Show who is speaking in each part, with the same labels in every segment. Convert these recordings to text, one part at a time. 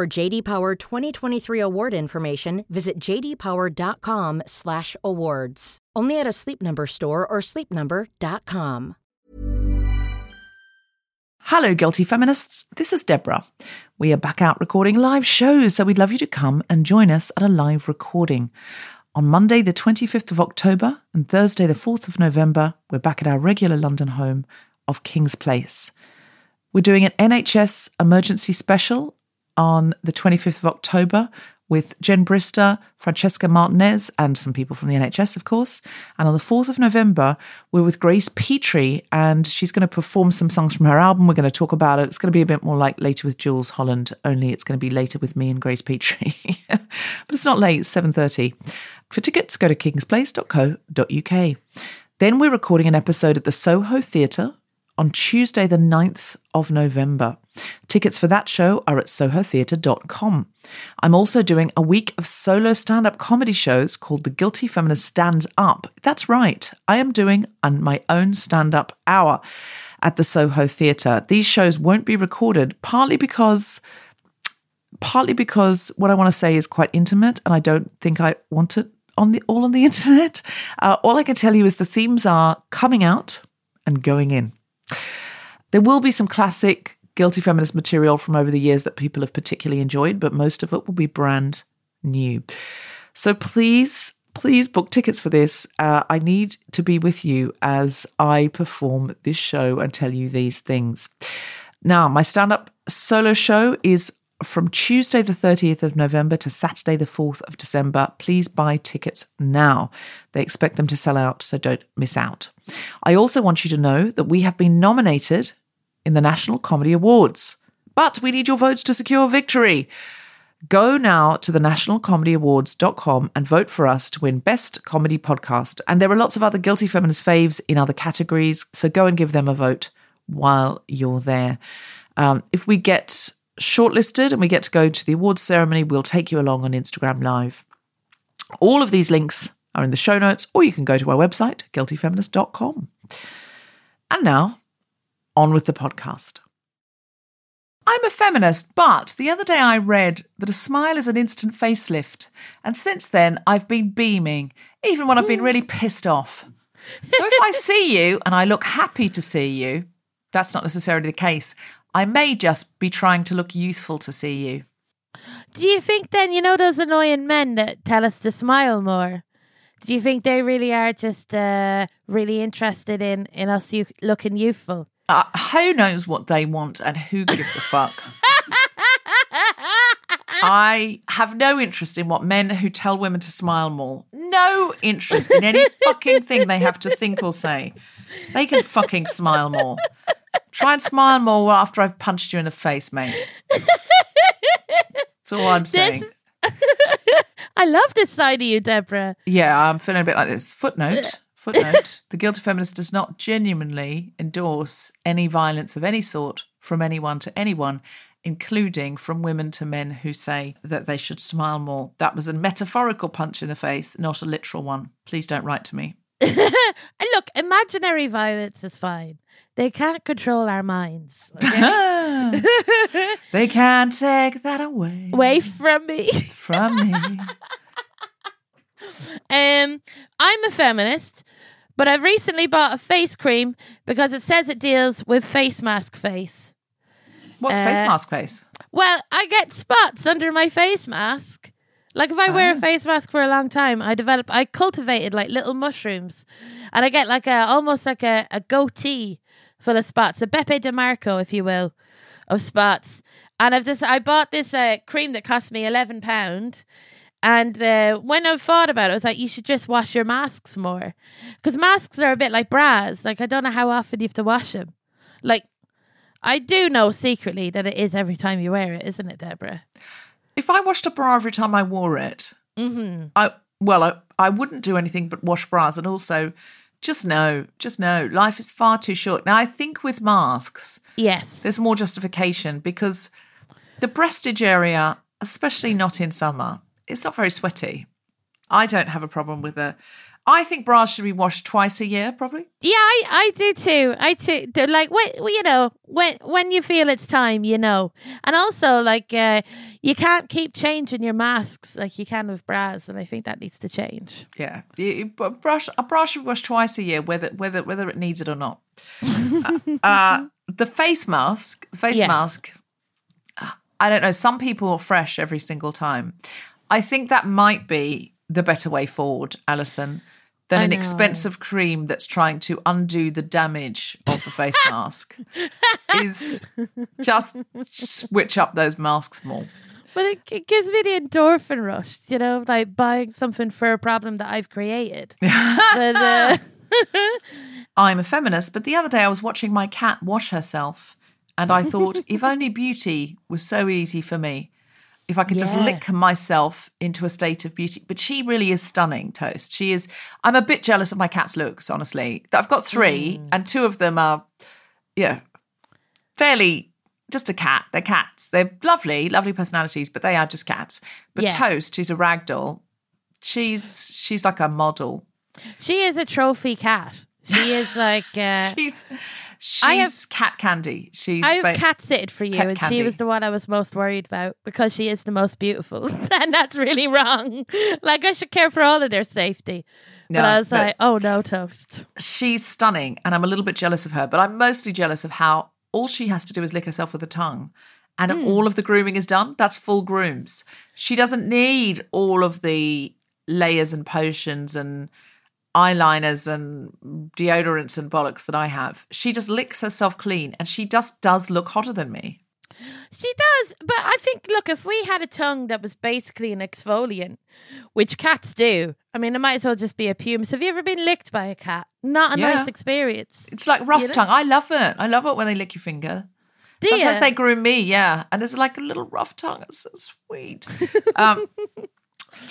Speaker 1: For JD Power 2023 award information, visit jdpower.com/awards. Only at a Sleep Number store or sleepnumber.com.
Speaker 2: Hello, guilty feminists. This is Deborah. We are back out recording live shows, so we'd love you to come and join us at a live recording. On Monday, the 25th of October, and Thursday, the 4th of November, we're back at our regular London home of King's Place. We're doing an NHS emergency special on the 25th of October with Jen Brister, Francesca Martinez, and some people from the NHS, of course. And on the 4th of November, we're with Grace Petrie, and she's going to perform some songs from her album. We're going to talk about it. It's going to be a bit more like later with Jools Holland, only it's going to be later with me and Grace Petrie. but it's not late, it's 7.30. For tickets, go to kingsplace.co.uk. Then we're recording an episode at the Soho Theatre on Tuesday, the 9th of November. Tickets for that show are at sohotheatre.com. I'm also doing a week of solo stand up comedy shows called The Guilty Feminist Stands Up. That's right, I am doing my own stand up hour at the Soho Theatre. These shows won't be recorded, partly because. Partly because what I want to say is quite intimate, and I don't think I want it on the all on the internet. Uh, all I can tell you is the themes are coming out and going in. There will be some classic guilty feminist material from over the years that people have particularly enjoyed, but most of it will be brand new. So please, please book tickets for this. Uh, I need to be with you as I perform this show and tell you these things. Now, my stand up solo show is from Tuesday, the 30th of November to Saturday, the 4th of December. Please buy tickets now. They expect them to sell out, so don't miss out. I also want you to know that we have been nominated in the National Comedy Awards, but we need your votes to secure victory. Go now to the nationalcomedyawards.com and vote for us to win Best Comedy Podcast. And there are lots of other Guilty Feminist faves in other categories, so go and give them a vote while you're there. Um, if we get shortlisted and we get to go to the awards ceremony, we'll take you along on Instagram Live. All of these links are in the show notes, or you can go to our website, guiltyfeminist.com. And now, on with the podcast. I'm a feminist, but the other day I read that a smile is an instant facelift. And since then, I've been beaming, even when I've been really pissed off. So if I see you and I look happy to see you, that's not necessarily the case. I may just be trying to look youthful to see you.
Speaker 3: Do you think then, you know, those annoying men that tell us to smile more? Do you think they really are just uh, really interested in, in us you- looking youthful?
Speaker 2: Uh, who knows what they want and who gives a fuck? I have no interest in what men who tell women to smile more. No interest in any fucking thing they have to think or say. They can fucking smile more. Try and smile more after I've punched you in the face, mate. That's all I'm saying.
Speaker 3: I love this side of you, Deborah.
Speaker 2: Yeah, I'm feeling a bit like this. Footnote. Footnote. the Guilty Feminist does not genuinely endorse any violence of any sort from anyone to anyone, including from women to men who say that they should smile more. That was a metaphorical punch in the face, not a literal one. Please don't write to me.
Speaker 3: Look, imaginary violence is fine. They can't control our minds. Okay?
Speaker 2: they can't take that away
Speaker 3: Away from me.
Speaker 2: from me.
Speaker 3: Um, I'm a feminist, but I've recently bought a face cream because it says it deals with face mask face.
Speaker 2: What's face
Speaker 3: Uh,
Speaker 2: mask face?
Speaker 3: Well, I get spots under my face mask. Like if I wear a
Speaker 2: Ah.
Speaker 3: face mask for a long time, I develop, I cultivated like little mushrooms, and I get like a almost like a, a goatee full of spots, a Beppe di Marco, if you will, of spots. And I've just I bought this uh, cream that cost me eleven pound. And uh, when I thought about it, I was like, you should just wash your masks more. Because masks are a bit like bras. Like, I don't know how often you have to wash them. Like, I do know secretly that it is every time you wear it, isn't it, Deborah?
Speaker 2: If I washed a bra every time I wore it,
Speaker 3: Mm-hmm.
Speaker 2: I well, I, I wouldn't do anything but wash bras, and also just know, just know, life is far too short. Now, I think with masks,
Speaker 3: Yes.
Speaker 2: there's more justification because the breastage area, especially not in summer, it's not very sweaty. I don't have a problem with it. I think bras should be washed twice a year, probably.
Speaker 3: Yeah, I, I do too. I too do, like when you know when when you feel it's time, you know, and also like uh, you can't keep changing your masks like you can with bras, and I think that needs to change.
Speaker 2: Yeah, You- brush a bra should be washed twice a year, whether whether whether it needs it or not. uh, the face mask, the face
Speaker 3: Yes.
Speaker 2: mask. I don't know. Some people are fresh every single time. I think that might be the better way forward, Alison, than an expensive cream that's trying to undo the damage of the face mask. Is just switch up those masks more.
Speaker 3: But it, it gives me the endorphin rush, you know, like buying something for a problem that I've created. but uh,
Speaker 2: I'm a feminist, but the other day I was watching my cat wash herself, and I thought, if only beauty was so easy for me, if I could just
Speaker 3: Yeah.
Speaker 2: lick myself into a state of beauty. But she really is stunning, Toast. She is. I'm a bit jealous of my cat's looks, honestly. I've got three,
Speaker 3: Mm.
Speaker 2: and two of them are, yeah, fairly just a cat. They're cats. They're lovely, lovely personalities, but they are just cats. But
Speaker 3: Yeah.
Speaker 2: Toast, who's a ragdoll, she's she's like a model.
Speaker 3: she is a trophy cat. She is like uh,
Speaker 2: She's she's
Speaker 3: I have-
Speaker 2: cat candy. She's
Speaker 3: I have cat sitted for you, and
Speaker 2: candy.
Speaker 3: she was the one I was most worried about because she is the most beautiful, and that's really wrong. Like I should care for all of their safety, but
Speaker 2: No,
Speaker 3: I was
Speaker 2: but-
Speaker 3: like, oh no, toast.
Speaker 2: she's stunning, and I'm a little bit jealous of her. But I'm mostly jealous of how all she has to do is lick herself with a tongue, and
Speaker 3: Hmm.
Speaker 2: all of the grooming is done. That's full grooms. She doesn't need all of the layers and potions and eyeliners and deodorants and bollocks that I have. She just licks herself clean, and she just does look hotter than me.
Speaker 3: She does, but I think look, if we had a tongue that was basically an exfoliant, which cats do, I mean, it might as well just be a pumice. Have you ever been licked by a cat? Not a
Speaker 2: Yeah.
Speaker 3: nice experience.
Speaker 2: It's like rough
Speaker 3: You know?
Speaker 2: tongue. I love it. I love it when they lick your finger.
Speaker 3: Do
Speaker 2: Sometimes
Speaker 3: ya?
Speaker 2: they groom me, yeah, and it's like a little rough tongue. It's so sweet. um,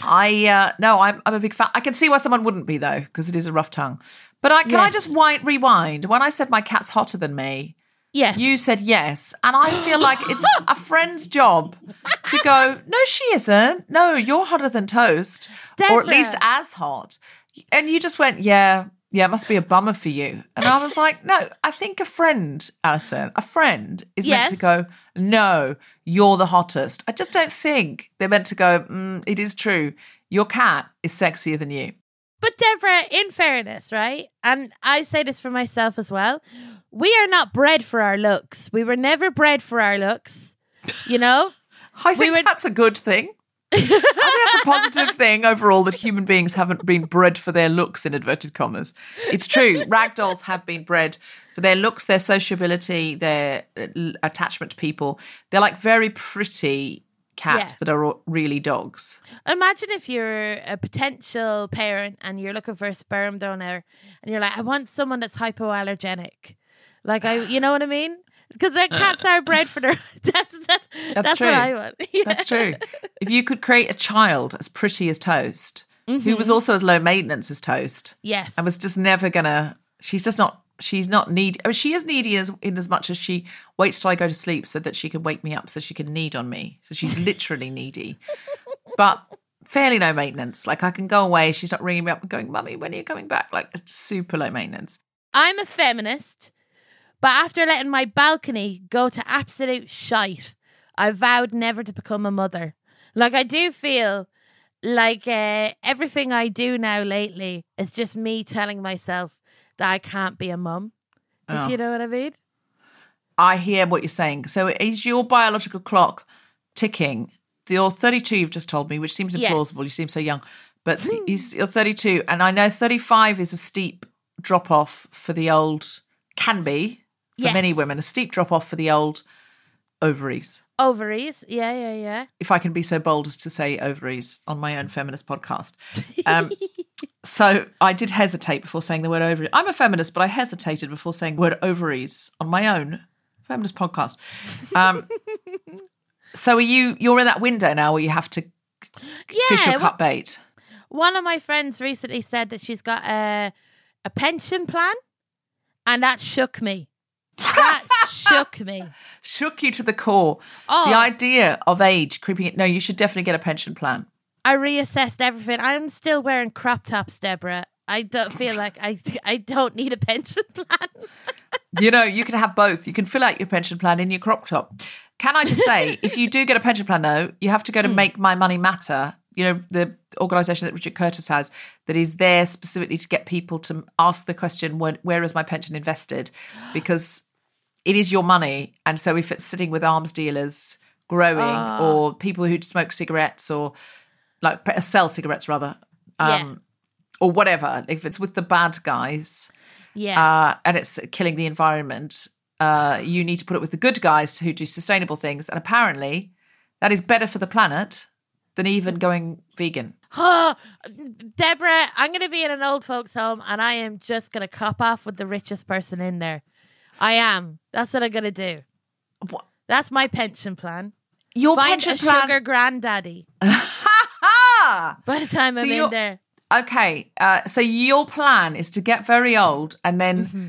Speaker 2: I uh, no, I'm I'm a big fan. I can see why someone wouldn't be though, because it is a rough tongue. But I can I just wind, rewind? When I said my cat's hotter than me,
Speaker 3: Yes.
Speaker 2: you said yes, and I feel like it's a friend's job to go. No, she isn't. No, you're hotter than toast, or at least as hot. And you just went, yeah, Yeah, it must be a bummer for you. And I was like, no, I think a friend, Alison, a friend is meant to go, no, you're the hottest. I just don't think they're meant to go, mm, it is true. Your cat is sexier than you.
Speaker 3: But Deborah, in fairness, right? And I say this for myself as well. We are not bred for our looks. We were never bred for our looks. You know?
Speaker 2: I think
Speaker 3: were-
Speaker 2: that's a good thing. I think that's a positive thing overall that human beings haven't been bred for their looks, in inverted commas. It's true. Ragdolls have been bred for their looks, their sociability, their uh, attachment to people. They're like very pretty cats
Speaker 3: Yeah.
Speaker 2: that are really dogs.
Speaker 3: Imagine if you're a potential parent and you're looking for a sperm donor and you're like, I want someone that's hypoallergenic. Like I you know what I mean? Because the cats are bred for their that's that's, that's,
Speaker 2: true.
Speaker 3: what I want. Yeah.
Speaker 2: That's true. if you could create a child as pretty as Toast, who
Speaker 3: Mm-hmm.
Speaker 2: was also as low maintenance as Toast,
Speaker 3: Yes.
Speaker 2: and was just never gonna. She's just not. She's not needy. I mean, she is needy as in as much as she waits till I go to sleep so that she can wake me up so she can need on me. So she's literally needy, but fairly low maintenance. Like I can go away. She's not ringing me up and going, "Mummy, when are you coming back?" Like it's super low maintenance.
Speaker 3: I'm a feminist, but after letting my balcony go to absolute shite, I vowed never to become a mother. Like I do feel like uh, everything I do now lately is just me telling myself that I can't be a mum.
Speaker 2: Oh.
Speaker 3: If you know what I mean.
Speaker 2: I hear what you're saying. So is your biological clock ticking? You're 32, you've just told me, which seems
Speaker 3: Yes.
Speaker 2: implausible. You seem so young. But you're 32, and I know 35 is a steep drop off for the old, can be for
Speaker 3: Yes.
Speaker 2: many women, a steep drop off for the old ovaries.
Speaker 3: Ovaries. Yeah, yeah, yeah.
Speaker 2: If I can be so bold as to say ovaries on my own feminist podcast. Um, so I did hesitate before saying the word ovary. I'm a feminist, but I hesitated before saying word ovaries on my own feminist podcast. Um, so are you? You're in that window now where you have to
Speaker 3: yeah, fish
Speaker 2: or cut bait.
Speaker 3: One of my friends recently said that she's got a a pension plan, and that shook me. That shook me.
Speaker 2: Shook you to the core.
Speaker 3: Oh.
Speaker 2: The idea of age creeping it. No, you should definitely get a pension plan.
Speaker 3: I reassessed everything. I'm still wearing crop tops, Deborah. I don't feel like I I don't need a pension plan.
Speaker 2: You know, you can have both. You can fill out your pension plan in your crop top. Can I just say, if you do get a pension plan, though, you have to go to hmm. Make My Money Matter. You know, the organisation that Richard Curtis has that is there specifically to get people to ask the question, where, where is my pension invested? Because it is your money. And so if it's sitting with arms dealers growing or people who smoke cigarettes or like uh, sell cigarettes rather,
Speaker 3: Yeah.
Speaker 2: um, or whatever, if it's with the bad guys,
Speaker 3: Yeah.
Speaker 2: uh, and it's killing the environment, uh, you need to put it with the good guys who do sustainable things. And apparently, that is better for the planet than even going vegan.
Speaker 3: Oh, Deborah, I'm going to be in an old folks' home and I am just going to cop off with the richest person in there. I am. That's what I'm going to do.
Speaker 2: What?
Speaker 3: That's my pension plan.
Speaker 2: Your
Speaker 3: Find
Speaker 2: pension
Speaker 3: a
Speaker 2: plan.
Speaker 3: sugar granddaddy by the time I'm in there.
Speaker 2: Okay, uh, so your plan is to get very old and then
Speaker 3: Mm-hmm.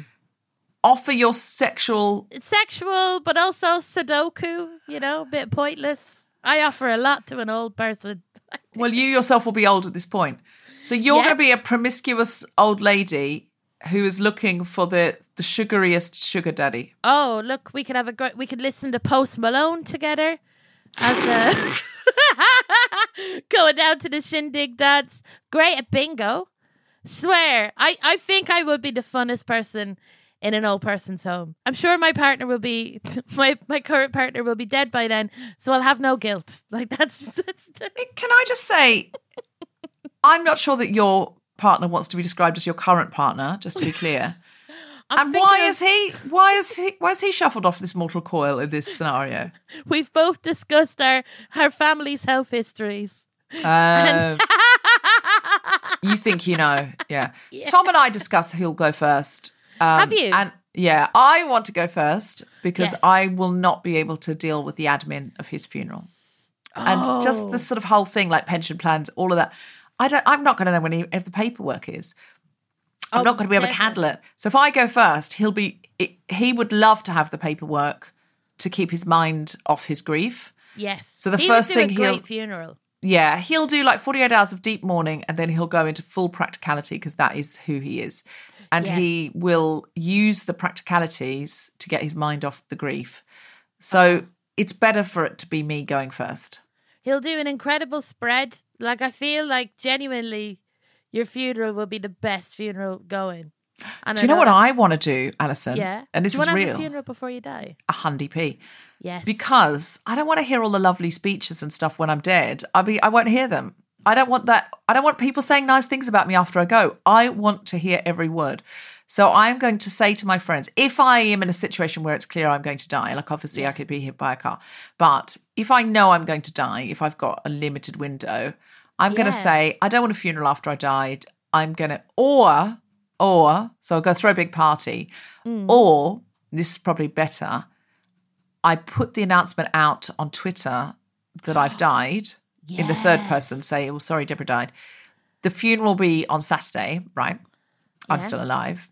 Speaker 2: offer your sexual.
Speaker 3: Sexual, but also Sudoku, you know, a bit pointless. I offer a lot to an old person.
Speaker 2: Well, you yourself will be old at this point, so you're
Speaker 3: Yeah.
Speaker 2: going to be a promiscuous old lady who is looking for the the sugariest sugar daddy.
Speaker 3: Oh, look, we could have a great. We could listen to Post Malone together as a going down to the shindig dance. Great at bingo. Swear, I I think I would be the funnest person in an old person's home. I'm sure my partner will be my my current partner will be dead by then, so I'll have no guilt. Like that's that's.
Speaker 2: Can I just say, I'm not sure that your partner wants to be described as your current partner. Just to be clear.
Speaker 3: I'm
Speaker 2: and why
Speaker 3: of-
Speaker 2: is he? Why is he? Why is he shuffled off this mortal coil in this scenario?
Speaker 3: We've both discussed our our family's health histories.
Speaker 2: Uh, you think you know? Yeah. Tom and I discuss who'll go first. Um,
Speaker 3: Have you?
Speaker 2: And yeah, I want to go first because
Speaker 3: Yes.
Speaker 2: I will not be able to deal with the admin of his funeral and just
Speaker 3: Oh.
Speaker 2: the sort of whole thing, like pension plans, all of that. I don't. I'm not going to know when he, if the paperwork is. I'm
Speaker 3: Oh,
Speaker 2: not going to be able to handle it. So if I go first, he'll be. It, he would love to have the paperwork to keep his mind off his grief.
Speaker 3: Yes.
Speaker 2: So the
Speaker 3: he
Speaker 2: first thing
Speaker 3: a
Speaker 2: he'll-
Speaker 3: funeral.
Speaker 2: yeah, he'll do like 48 hours of deep mourning and then he'll go into full practicality because that is who he is. And
Speaker 3: Yes.
Speaker 2: he will use the practicalities to get his mind off the grief. So uh-huh. it's better for it to be me going first.
Speaker 3: He'll do an incredible spread. Like I feel like genuinely, your funeral will be the best funeral going. And
Speaker 2: Do you know what I want to do, Alison?
Speaker 3: Yeah.
Speaker 2: And this
Speaker 3: do you
Speaker 2: is real.
Speaker 3: have a funeral before you die?
Speaker 2: a hundy p.
Speaker 3: Yes.
Speaker 2: because I don't want to hear all the lovely speeches and stuff when I'm dead. I be I won't hear them. I don't want that. I don't want people saying nice things about me after I go. I want to hear every word. So I'm going to say to my friends, if I am in a situation where it's clear I'm going to die, like obviously I could be hit by a car, but if I know I'm going to die, if I've got a limited window, I'm going to say I don't want a funeral after I died. I'm going to or or so I'll go throw a big party, mm. or this is probably better. I put the announcement out on Twitter that I've died in the third person, say, oh, sorry, Deborah died. The funeral will be on Saturday, right? I'm
Speaker 3: Yeah.
Speaker 2: still alive.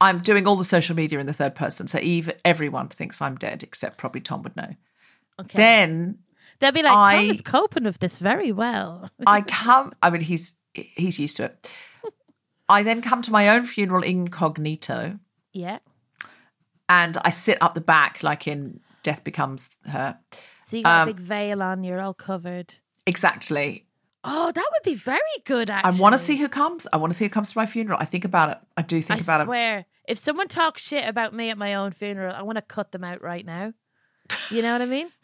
Speaker 2: I'm doing all the social media in the third person, so even everyone thinks I'm dead, except probably Tom would know.
Speaker 3: okay.
Speaker 2: Then
Speaker 3: They'll be like,
Speaker 2: I-
Speaker 3: Tom is coping with this very well.
Speaker 2: I come. I mean, he's he's used to it. I then come to my own funeral incognito,
Speaker 3: yeah.
Speaker 2: and I sit up the back, like in Death Becomes Her.
Speaker 3: So you got
Speaker 2: Um,
Speaker 3: a big veil on, you're all covered.
Speaker 2: Exactly.
Speaker 3: Oh, that would be very good,
Speaker 2: I want to see who comes. I want to see who comes to my funeral. I think about it. I do think
Speaker 3: I
Speaker 2: about it.
Speaker 3: swear, if someone talks shit about me at my own funeral, I want to cut them out right now. You know what I mean?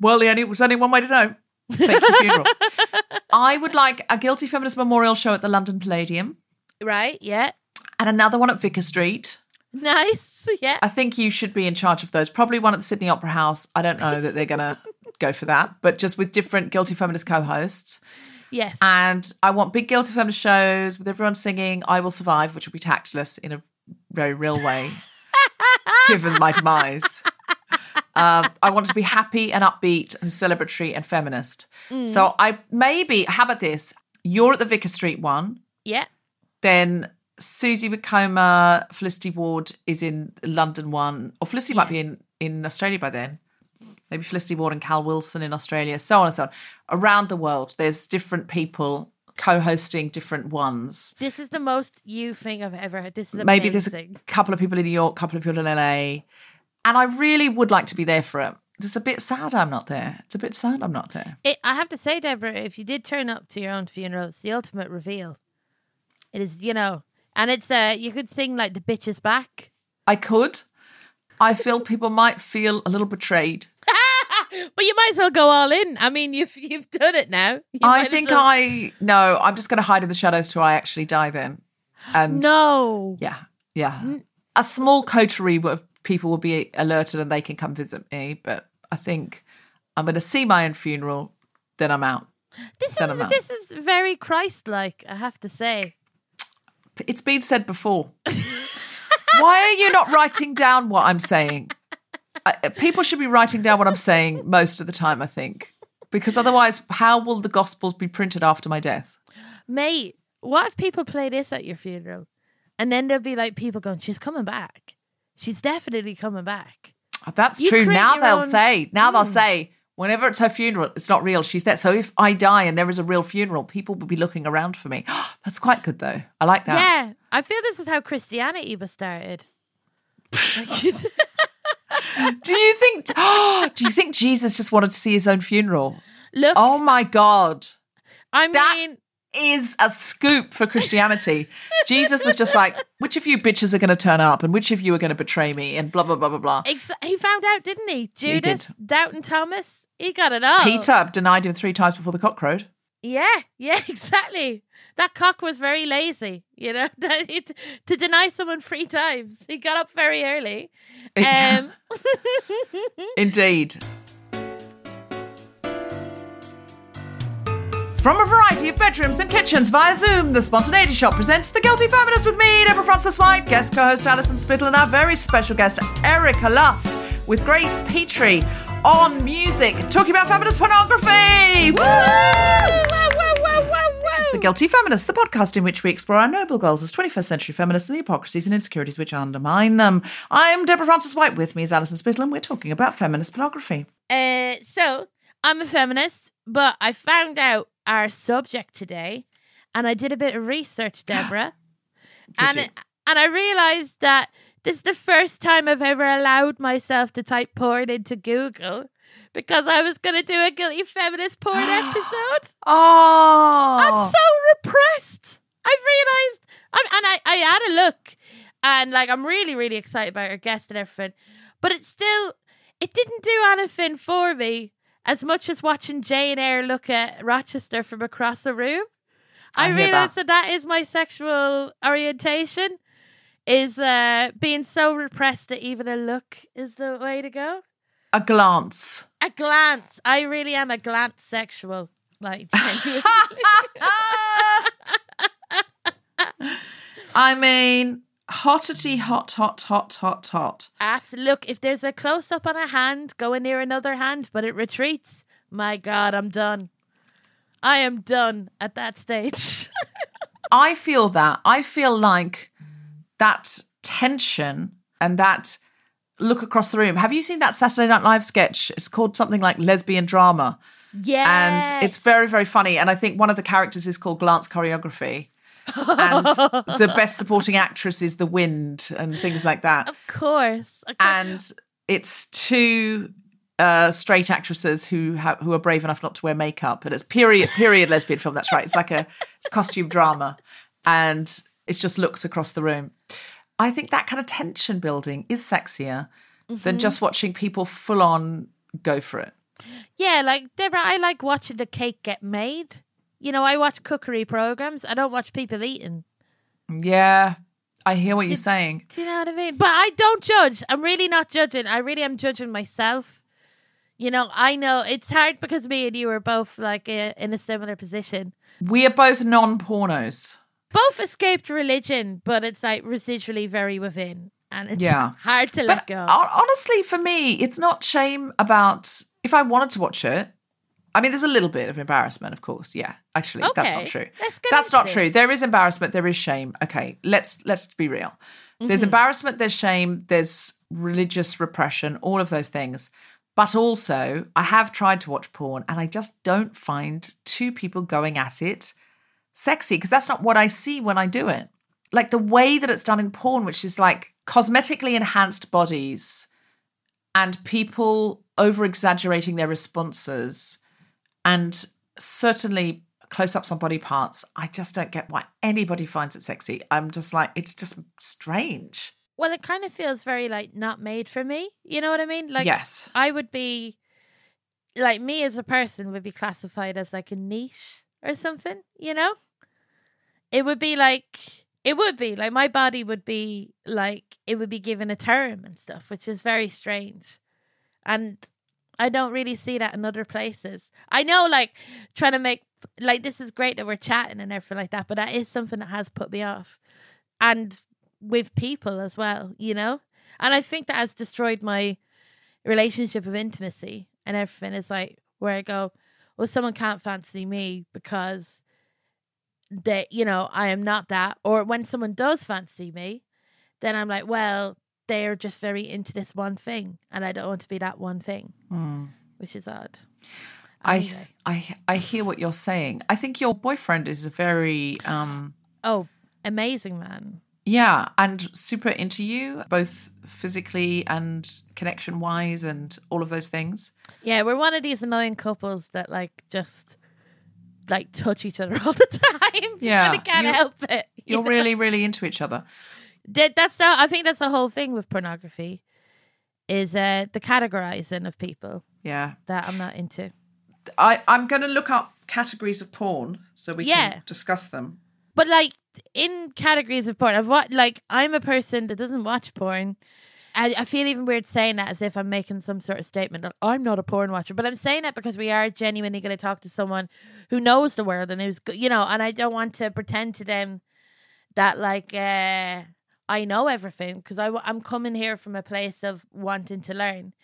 Speaker 2: Well, the only, there's only one way to know. Fake your funeral. I would like a Guilty Feminist Memorial show at the London Palladium
Speaker 3: Right? Yeah.
Speaker 2: and another one at Vicar Street.
Speaker 3: Nice. Yeah.
Speaker 2: I think you should be in charge of those. Probably one at the Sydney Opera House. I don't know that they're going to go for that, but just with different Guilty Feminist co hosts.
Speaker 3: Yes.
Speaker 2: And I want big Guilty Feminist shows with everyone singing I Will Survive, which will be tactless in a very real way, given my demise. Um, I want it to be happy and upbeat and celebratory and feminist. So I maybe, how about this? You're at the Vicar Street one,
Speaker 3: yeah.
Speaker 2: then Susie Wokoma, Felicity Ward is in London one, or Felicity might be in, in Australia by then. Maybe Felicity Ward and Cal Wilson in Australia, so on and so on. Around the world, there's different people co-hosting different ones.
Speaker 3: This is the most you thing I've ever heard. This is amazing.
Speaker 2: Maybe there's a couple of people in New York, couple of people in LA, and I really would like to be there for it. It's a bit sad I'm not there. It's a bit sad I'm not there.
Speaker 3: It, I have to say, Deborah, if you did turn up to your own funeral, it's the ultimate reveal. It is, you know, and it's uh, you could sing like the bitches back.
Speaker 2: I could. I feel people might feel a little betrayed.
Speaker 3: But you might as well go all in. I mean, you've you've done it now. You
Speaker 2: I think
Speaker 3: well-
Speaker 2: I no. I'm just going to hide in the shadows till I actually die. Then, and
Speaker 3: no.
Speaker 2: yeah, yeah. A small coterie of people will be alerted and they can come visit me. But I think I'm going to see my own funeral. Then I'm out.
Speaker 3: This
Speaker 2: Then
Speaker 3: is
Speaker 2: out.
Speaker 3: this is very Christ-like. I have to say.
Speaker 2: It's been said before. Why are you not writing down what I'm saying? People should be writing down what I'm saying most of the time. I think because otherwise, how will the Gospels be printed after my death?
Speaker 3: Mate, what if people play this at your funeral? And then there'll be like people going, She's coming back. She's definitely coming back.
Speaker 2: Oh, That's
Speaker 3: You
Speaker 2: true. Now they'll
Speaker 3: own- Hmm.
Speaker 2: say, now they'll say, whenever it's her funeral, it's not real. She's there. So if I die and there is a real funeral, people will be looking around for me. That's quite good though. I like that.
Speaker 3: Yeah. I feel this is how Christianity was started. Like-
Speaker 2: Do you think? do you think Jesus just wanted to see his own funeral?
Speaker 3: Look,
Speaker 2: Oh my God.
Speaker 3: I
Speaker 2: that-
Speaker 3: mean,
Speaker 2: Is a scoop for Christianity. Jesus was just like, which of you bitches are going to turn up and which of you are going to betray me and blah, blah, blah, blah, blah.
Speaker 3: he found out, didn't he? Judas,
Speaker 2: did.
Speaker 3: Doubting Thomas, he got it all.
Speaker 2: Peter denied him three times before the cock crowed.
Speaker 3: Yeah, yeah, exactly. That cock was very lazy, you know, it, to deny someone three times. He got up very early. Um,
Speaker 2: Indeed. From a variety of bedrooms and kitchens via Zoom, the Spontaneity Shop presents The Guilty Feminist with me, Deborah Frances-White, guest co-host Alison Spittle, and our very special guest, Erika Lust, with Grace Petrie on music, talking about feminist pornography. This The Guilty Feminist, the podcast in which we explore our noble goals as 21st century feminists and the hypocrisies and insecurities which undermine them. I'm Deborah Frances-White, with me is Alison Spittle, and we're talking about feminist pornography.
Speaker 3: uh, so I'm a feminist, but I found out our subject today, and I did a bit of research, Deborah, and
Speaker 2: you?
Speaker 3: and I realized that this is the first time I've ever allowed myself to type porn into Google because I was going to do a guilty feminist porn episode.
Speaker 2: Oh,
Speaker 3: I'm so repressed. I've realized, I'm, and I, I had a look, and like I'm really, really excited about our guest and everything, but it still, it didn't do anything for me as much as watching Jane Eyre look at Rochester from across the room.
Speaker 2: I
Speaker 3: I, realized
Speaker 2: that.
Speaker 3: that that is my sexual orientation. Is uh, being so repressed that even a look is the way to go.
Speaker 2: a glance.
Speaker 3: A glance. I really am a glance sexual. Like.
Speaker 2: I mean, hottity hot, hot, hot, hot, hot.
Speaker 3: Absolutely. Look, if there's a close up on a hand, going near another hand, but it retreats, my God, I'm done. I am done at that stage.
Speaker 2: I feel that. I feel like that tension and that look across the room. Have you seen that Saturday Night Live sketch? It's called something like lesbian drama.
Speaker 3: yeah.
Speaker 2: And it's very, very funny. And I think one of the characters is called Glance Choreography. and the best supporting actress is The Wind and things like that.
Speaker 3: Of course. Of course.
Speaker 2: And it's two uh, straight actresses who ha- who are brave enough not to wear makeup. And it's period period lesbian film. That's right. It's like a it's costume drama, and it just looks across the room. I think that kind of tension building is sexier than mm-hmm. just watching people full on go for it.
Speaker 3: Yeah, like Deborah, I like watching the cake get made. You know, I watch cookery programs. I don't watch people eating.
Speaker 2: Yeah, I hear what you're saying.
Speaker 3: Do you know what I mean? But I don't judge. I'm really not judging. I really am judging myself. You know, I know it's hard because me and you are both like in a similar position.
Speaker 2: We are both non pornos.
Speaker 3: Both escaped religion, but it's like residually very within, and it's
Speaker 2: Yeah.
Speaker 3: hard to let
Speaker 2: But
Speaker 3: go.
Speaker 2: honestly, for me, it's not shame about if I wanted to watch it. I mean, there's a little bit of embarrassment, of course. Yeah, actually, that's not true. That's not
Speaker 3: this.
Speaker 2: true. There is embarrassment. There is shame. Okay, let's let's be real. There's
Speaker 3: Mm-hmm.
Speaker 2: embarrassment. There's shame. There's religious repression. All of those things. But also, I have tried to watch porn, and I just don't find two people going at it sexy because that's not what I see when I do it. Like the way that it's done in porn, which is like cosmetically enhanced bodies and people over exaggerating their responses and certainly close ups on body parts. I just don't get why anybody finds it sexy. I'm just like, it's just strange.
Speaker 3: well, it kind of feels very like not made for me. You know what I mean? Like,
Speaker 2: yes.
Speaker 3: I would be like me as a person would be classified as like a niche or something, you know? It would be like it would be like my body would be like it would be given a term and stuff, which is very strange. And I don't really see that in other places. I know like trying to make like this is great that we're chatting and everything like that, but that is something that has put me off. And with people as well, you know? And I think that has destroyed my relationship of intimacy and everything is like where I go, well, someone can't fancy me because they, you know, I am not that. Or when someone does fancy me, then I'm like, well, they're just very into this one thing, and I don't want to be that one thing, which is odd.
Speaker 2: I, I, I hear what you're saying. I think your boyfriend is a very, um,
Speaker 3: Oh, amazing man.
Speaker 2: yeah, and super into you, both physically and connection wise, and all of those things.
Speaker 3: Yeah, we're one of these annoying couples that like just like touch each other all the time.
Speaker 2: Yeah,
Speaker 3: and I can't
Speaker 2: you-
Speaker 3: help it. you
Speaker 2: You're
Speaker 3: know?
Speaker 2: really, really into each other.
Speaker 3: That- that's the I think that's the whole thing with pornography is uh the categorizing of people
Speaker 2: Yeah.
Speaker 3: that I'm not into.
Speaker 2: I, I'm going to look up categories of porn so we
Speaker 3: Yeah.
Speaker 2: can discuss them.
Speaker 3: But like in categories of porn, I've watched like I'm a person that doesn't watch porn. I, I feel even weird saying that as if I'm making some sort of statement. I'm not a porn watcher, but I'm saying that because we are genuinely going to talk to someone who knows the world and who's you know, and I don't want to pretend to them that like uh, I know everything because I am coming here from a place of wanting to learn.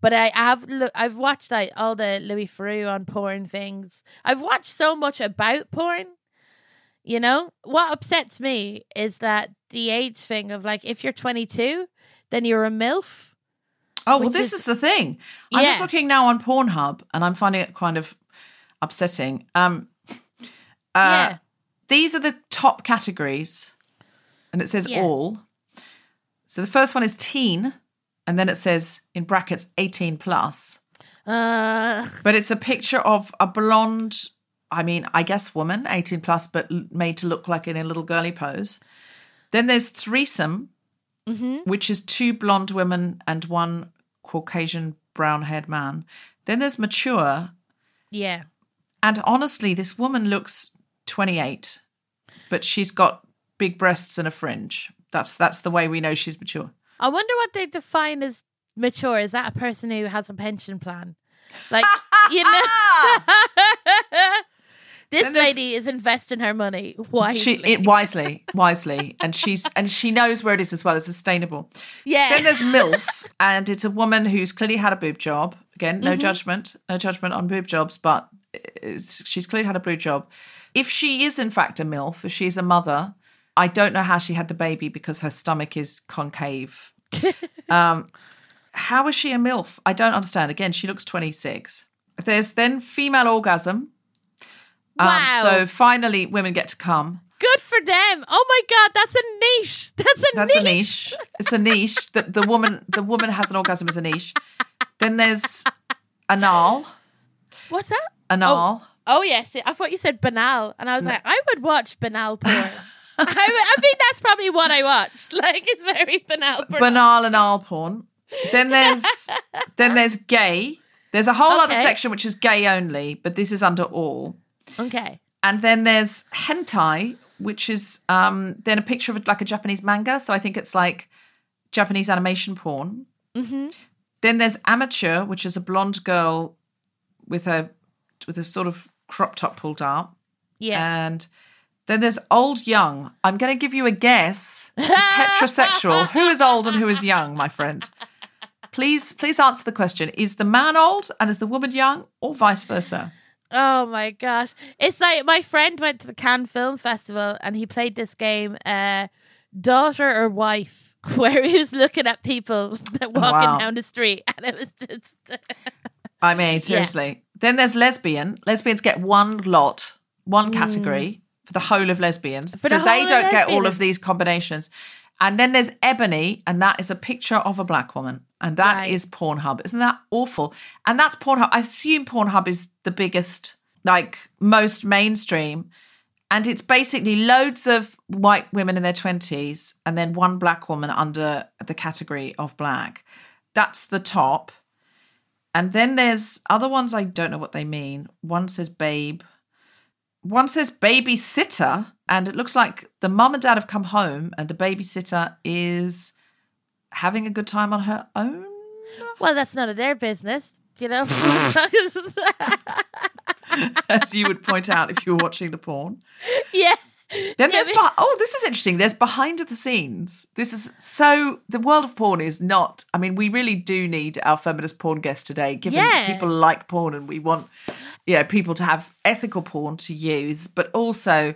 Speaker 3: But I have I've watched like all the Louis Theroux on porn things. I've watched so much about porn. You know what upsets me is that the age thing of like if you're 22, then you're a milf.
Speaker 2: Oh, well, this
Speaker 3: is-
Speaker 2: is, the thing. I'm just looking now on Pornhub and I'm finding it kind of upsetting. Um, uh,
Speaker 3: yeah.
Speaker 2: These are the top categories, and it says
Speaker 3: Yeah.
Speaker 2: all. So the first one is teen, and then it says in brackets 18 plus.
Speaker 3: Uh,
Speaker 2: But it's a picture of a blonde, I mean, I guess woman, 18 plus, but made to look like in a little girly pose. Then there's threesome, Mm-hmm. which is two blonde women and one Caucasian brown haired man. Then there's mature,
Speaker 3: yeah.
Speaker 2: and honestly, this woman looks 28, but she's got big breasts and a fringe. That's that's the way we know she's mature.
Speaker 3: I wonder what they define as mature. Is that a person who has a pension plan? Like, you know, this lady is investing her money wisely.
Speaker 2: She it wisely, wisely, and she's and she knows where it is as well as sustainable.
Speaker 3: yeah.
Speaker 2: Then there's MILF, and it's a woman who's clearly had a boob job. Again, no judgment, no judgment on boob jobs, but it's, she's clearly had a boob job. If she is in fact a MILF, if she's a mother, I don't know how she had the baby because her stomach is concave. um, how is she a MILF? I don't understand. Again, she looks 26. There's then female orgasm. Um,
Speaker 3: Wow.
Speaker 2: So finally, women get to come.
Speaker 3: Good for them. Oh my god, that's a niche. That's a
Speaker 2: That's
Speaker 3: niche.
Speaker 2: a niche. It's a niche. that the woman the woman has an orgasm as a niche. Then there's anal.
Speaker 3: What's that?
Speaker 2: Anal.
Speaker 3: Oh yes, I thought you said banal, and I was like, I would watch banal porn. I, I think that's probably what I watched. Like it's very banal. Porn.
Speaker 2: Banal anal porn. Then there's then there's gay. There's a whole other section which is gay only, but this is under all.
Speaker 3: Okay.
Speaker 2: And then there's hentai, which is um then a picture of like a Japanese manga. So I think it's like Japanese animation porn.
Speaker 3: Mm-hmm.
Speaker 2: Then there's amateur, which is a blonde girl with a with a sort of crop top pulled up.
Speaker 3: Yeah.
Speaker 2: And then there's old young. I'm going to give you a guess. It's heterosexual. who is old and who is young, my friend? Please, please answer the question: Is the man old and is the woman young, or vice versa?
Speaker 3: Oh my gosh. It's like my friend went to the Cannes Film Festival and he played this game, uh, Daughter or Wife, where he was looking at people walking
Speaker 2: Wow.
Speaker 3: down the street and it was just
Speaker 2: I mean, seriously. Then there's lesbian. Lesbians get one lot, one category for the whole of lesbians.
Speaker 3: Mm. For the
Speaker 2: so they don't get all of these combinations. And then there's ebony, and that is a picture of a black woman. And that is
Speaker 3: Right.
Speaker 2: Pornhub. Isn't that awful? And that's Pornhub. I assume Pornhub is the biggest, like most mainstream. And it's basically loads of white women in their 20s and then one black woman under the category of black. That's the top. And then there's other ones I don't know what they mean. One says babe. One says babysitter, and it looks like the mum and dad have come home, and the babysitter is having a good time on her own.
Speaker 3: well, that's none of their business, you know.
Speaker 2: As you would point out if you were watching the porn.
Speaker 3: yeah.
Speaker 2: Then there's
Speaker 3: but-
Speaker 2: beh- oh, this is interesting. There's behind the scenes. This is so the world of porn is not. I mean, we really do need our feminist porn guest today, given
Speaker 3: Yeah.
Speaker 2: people like porn and we want, you know, people to have ethical porn to use, but also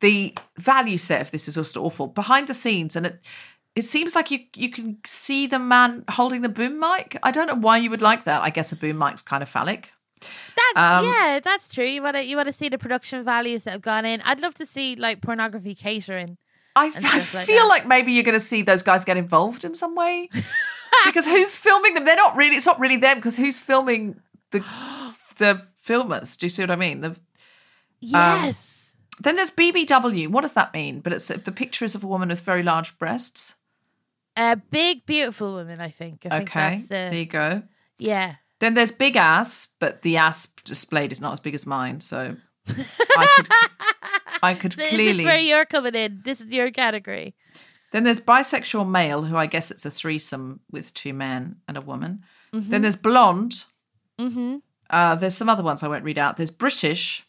Speaker 2: the value set of this is just awful. Behind the scenes, and it it seems like you you can see the man holding the boom mic. I don't know why you would like that. I guess a boom mic's kind of phallic.
Speaker 3: That's
Speaker 2: Um,
Speaker 3: yeah, that's true. You want to you want to see the production values that have gone in. I'd love to see like pornography catering.
Speaker 2: I,
Speaker 3: and
Speaker 2: I
Speaker 3: like
Speaker 2: feel like maybe you're going to see those guys get involved in some way because who's filming them? They're not really. It's not really them because who's filming the the filmers? Do you see what I mean? The,
Speaker 3: Yes.
Speaker 2: then there's BBW. What does that mean? But it's the picture is of a woman with very large breasts.
Speaker 3: A big, beautiful woman. I think. I think
Speaker 2: Okay,
Speaker 3: that's
Speaker 2: there you go.
Speaker 3: yeah.
Speaker 2: Then there's big ass, but the ass displayed is not as big as mine, so I could I could
Speaker 3: This
Speaker 2: clearly
Speaker 3: is where you're coming in. This is your category.
Speaker 2: Then there's bisexual male, who I guess it's a threesome with two men and a woman. Then there's blonde.
Speaker 3: Mm-hmm.
Speaker 2: Uh, there's some other ones I won't read out. There's British.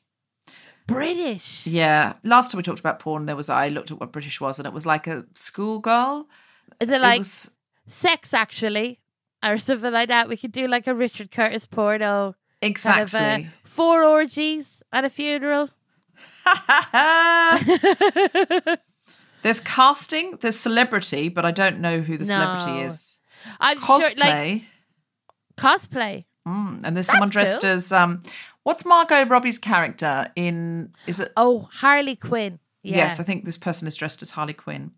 Speaker 3: British.
Speaker 2: Yeah. Last time we talked about porn, there was I looked at what British was, and it was like a schoolgirl.
Speaker 3: Is it
Speaker 2: It
Speaker 3: like
Speaker 2: was,
Speaker 3: sex actually, or something like that? We could do like a Richard Curtis porno. Kind of, uh,
Speaker 2: exactly.
Speaker 3: four orgies at a funeral.
Speaker 2: there's casting. There's celebrity, but I don't know who the celebrity
Speaker 3: No.
Speaker 2: is.
Speaker 3: I'm
Speaker 2: Cosplay.
Speaker 3: sure, like cosplay.
Speaker 2: And there's someone
Speaker 3: That's
Speaker 2: dressed
Speaker 3: cool.
Speaker 2: as um, what's Margot Robbie's character in? Is it?
Speaker 3: Oh, Harley Quinn. Yeah.
Speaker 2: Yes, I think this person is dressed as Harley Quinn.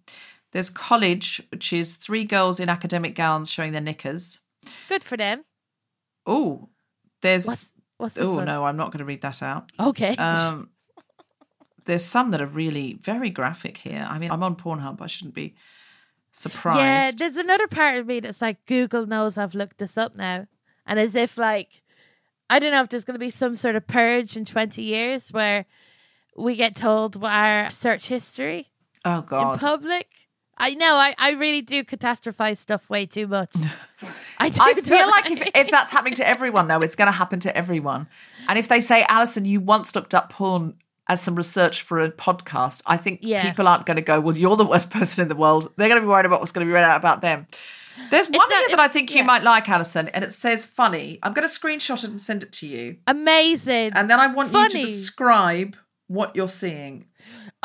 Speaker 2: There's college, which is three girls in academic gowns showing their knickers.
Speaker 3: Good for them.
Speaker 2: Oh, there's.
Speaker 3: What's, what's
Speaker 2: Oh
Speaker 3: one?
Speaker 2: no, I'm not going to read that out.
Speaker 3: Okay.
Speaker 2: Um, there's some that are really very graphic here. I mean, I'm on Pornhub. I shouldn't be surprised.
Speaker 3: Yeah, there's another part of me that's like Google knows I've looked this up now, and as if like I don't know if there's going to be some sort of purge in 20 years where we get told what our search history
Speaker 2: oh God!
Speaker 3: in public. I know, I, I really do catastrophize stuff way too much. I do.
Speaker 2: I feel like
Speaker 3: I?
Speaker 2: if, if that's happening to everyone, though, it's going to happen to everyone. And if they say, Alison, you once looked up porn as some research for a podcast, I think
Speaker 3: Yeah.
Speaker 2: people aren't going to go, well, you're the worst person in the world. They're going to be worried about what's going to be read out about them. There's one
Speaker 3: not-
Speaker 2: here that I think you might like, Alison, and it says funny. I'm going to screenshot it and send it to you.
Speaker 3: Amazing.
Speaker 2: And then I want you to describe what you're seeing.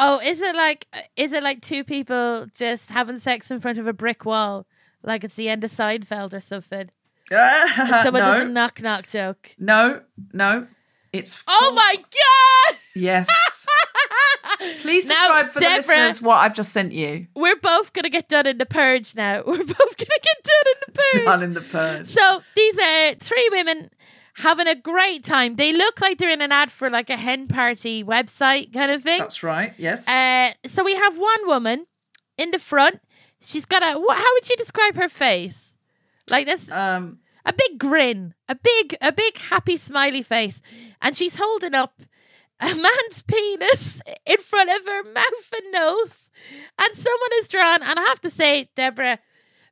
Speaker 3: Oh, is it like is it like two people just having sex in front of a brick wall, like it's the end of Seinfeld or something? Someone does a knock knock joke.
Speaker 2: no, no. It's
Speaker 3: Oh my god!
Speaker 2: yes. Please
Speaker 3: Now,
Speaker 2: describe for the
Speaker 3: Deborah-
Speaker 2: listeners what I've just sent you.
Speaker 3: We're both gonna get done in the purge now. We're both gonna get done in the purge.
Speaker 2: Done in the purge.
Speaker 3: So these are three women having a great time. They look like they're in an ad for like a hen party website kind of thing.
Speaker 2: That's right. Yes.
Speaker 3: Uh, so we have one woman in the front. She's got a. What, how would you describe her face? Like this,
Speaker 2: um.
Speaker 3: a big grin, a big, a big happy smiley face, and she's holding up a man's penis in front of her mouth and nose, and someone has drawn, and I have to say, Deborah,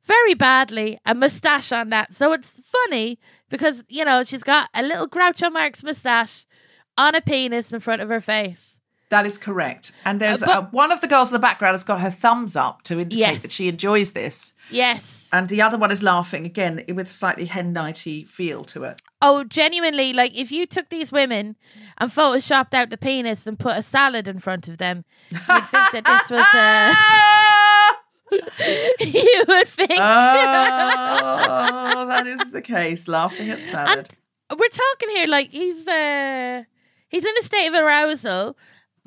Speaker 3: very badly, a mustache on that. So it's funny because you know she's got a little Groucho Marx mustache on a penis in front of her face.
Speaker 2: That is correct. And there's
Speaker 3: Uh, but-
Speaker 2: uh, one of the girls in the background has got her thumbs up to indicate
Speaker 3: Yes.
Speaker 2: that she enjoys this,
Speaker 3: Yes.
Speaker 2: and the other one is laughing again with a slightly hen nighty feel to it.
Speaker 3: Oh, genuinely, like if you took these women and photoshopped out the penis and put a salad in front of them, you'd think that this was uh, you would think.
Speaker 2: oh, that is the case. Laughing at salad.
Speaker 3: and we're talking here like he's uh he's in a state of arousal,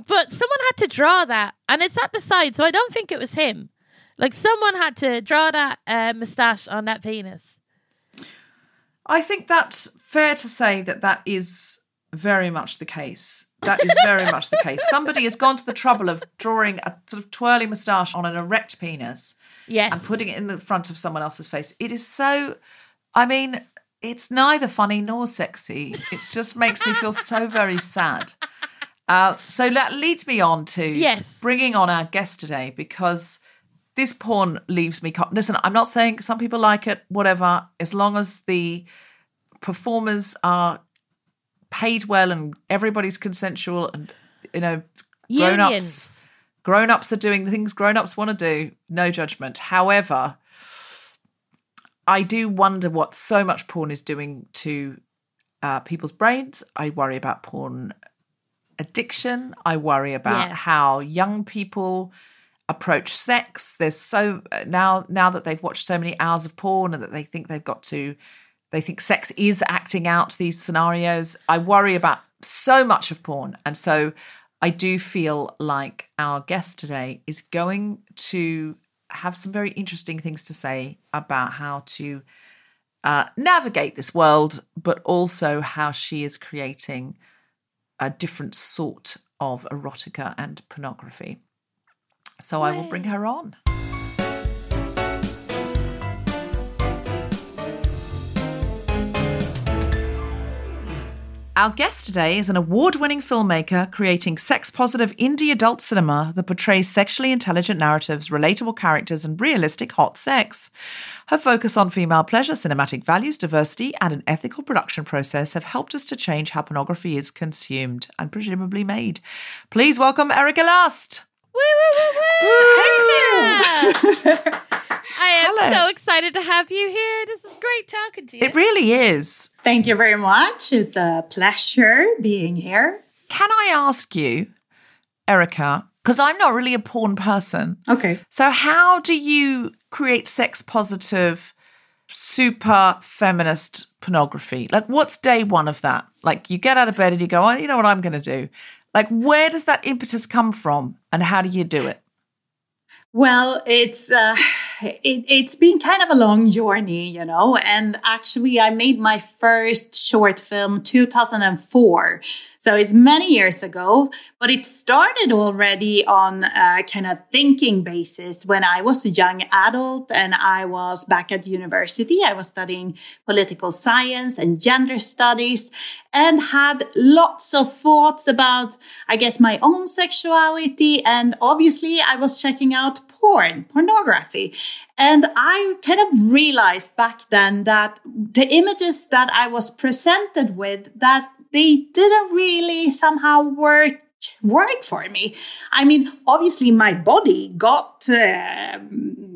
Speaker 3: but someone had to draw that, and it's at the side, so I don't think it was him. Like someone had to draw that uh, mustache on that penis.
Speaker 2: I think that's fair to say that that is very much the case. That is very much the case. Somebody has gone to the trouble of drawing a sort of twirly moustache on an erect penis
Speaker 3: Yes,
Speaker 2: and putting it in the front of someone else's face. It is so, I mean, it's neither funny nor sexy. It just makes me feel so very sad. Uh, so that leads me on to
Speaker 3: Yes.
Speaker 2: bringing on our guest today because this porn leaves me. Co- Listen, I'm not saying some people like it, whatever, as long as the performers are paid well and everybody's consensual and, you know, grown ups grown ups are doing the things grown ups want to do no judgment. However i do wonder what so much porn is doing to uh, people's brains. I worry about porn addiction. I worry about
Speaker 3: Yeah.
Speaker 2: how young people approach sex. There's so now now that they've watched so many hours of porn and that they think they've got to they think sex is acting out these scenarios. I worry about so much of porn and so i do feel like our guest today is going to have some very interesting things to say about how to uh, navigate this world but also how she is creating a different sort of erotica and pornography. So i will bring her on Our guest today is an award winning filmmaker creating sex positive indie adult cinema that portrays sexually intelligent narratives, relatable characters, and realistic hot sex. Her focus on female pleasure, cinematic values, diversity, and an ethical production process have helped us to change how pornography is consumed and presumably made. Please welcome Erika Lust.
Speaker 3: Woo, woo, woo, woo. Hey, I am
Speaker 2: Hello.
Speaker 3: so excited to have you here. This is great talking to you.
Speaker 2: It really is.
Speaker 4: Thank you very much. It's a pleasure being here.
Speaker 2: Can I ask you, Erika, because I'm not really a porn person.
Speaker 4: Okay.
Speaker 2: So, how do you create sex positive super feminist pornography? Like, what's day one of that? Like, you get out of bed and you go, oh, you know what I'm going to do? Like, where does that impetus come from and how do you do it?
Speaker 4: Well, it's uh, it, it's been kind of a long journey, you know. And actually, I made my first short film 2004, so it's many years ago. But it started already on a kind of thinking basis when I was a young adult and I was back at university. I was studying political science and gender studies, and had lots of thoughts about, I guess, my own sexuality. And obviously, I was checking out porn, pornography. And I kind of realized back then that the images that I was presented with, that they didn't really somehow work work for me. I mean, obviously my body got, uh,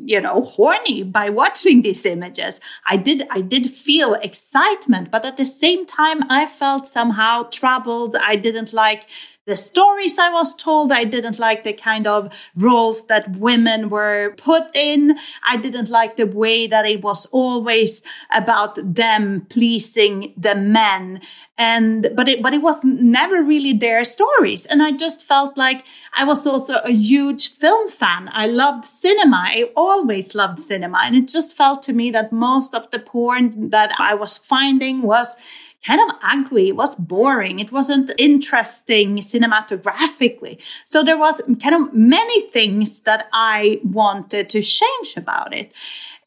Speaker 4: you know, horny by watching these images. I did, I did feel excitement, but at the same time, I felt somehow troubled. I didn't like the stories I was told. I didn't like the kind of roles that women were put in. I didn't like the way that it was always about them pleasing the men. And, but it, but it was never really their stories. And I just felt like I was also a huge film fan. I loved cinema. I always loved cinema. And it just felt to me that most of the porn that I was finding was kind of ugly. It was boring. It wasn't interesting cinematographically. So there was kind of many things that I wanted to change about it.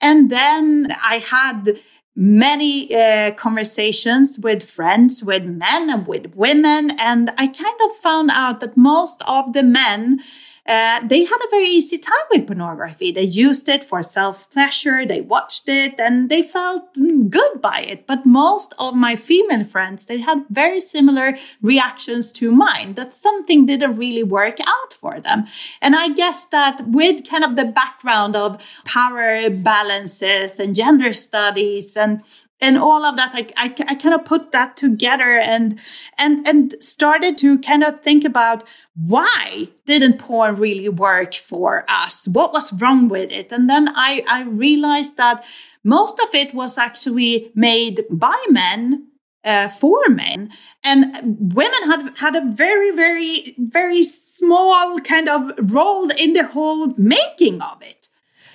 Speaker 4: And then I had many uh, conversations with friends, with men and with women. And I kind of found out that most of the men uh, they had a very easy time with pornography. They used it for self pleasure, they watched it, and they felt good by it. But most of my female friends, they had very similar reactions to mine, that something didn't really work out for them. And I guess that with kind of the background of power balances and gender studies and and all of that I, I, I, kind of put that together and and and started to kind of think about why didn't porn really work for us? What was wrong with it? And then i i realized that most of it was actually made by men uh, for men. And women had had a very very very small kind of role in the whole making of it.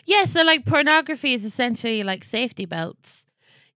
Speaker 3: Yeah so like pornography is essentially like safety belts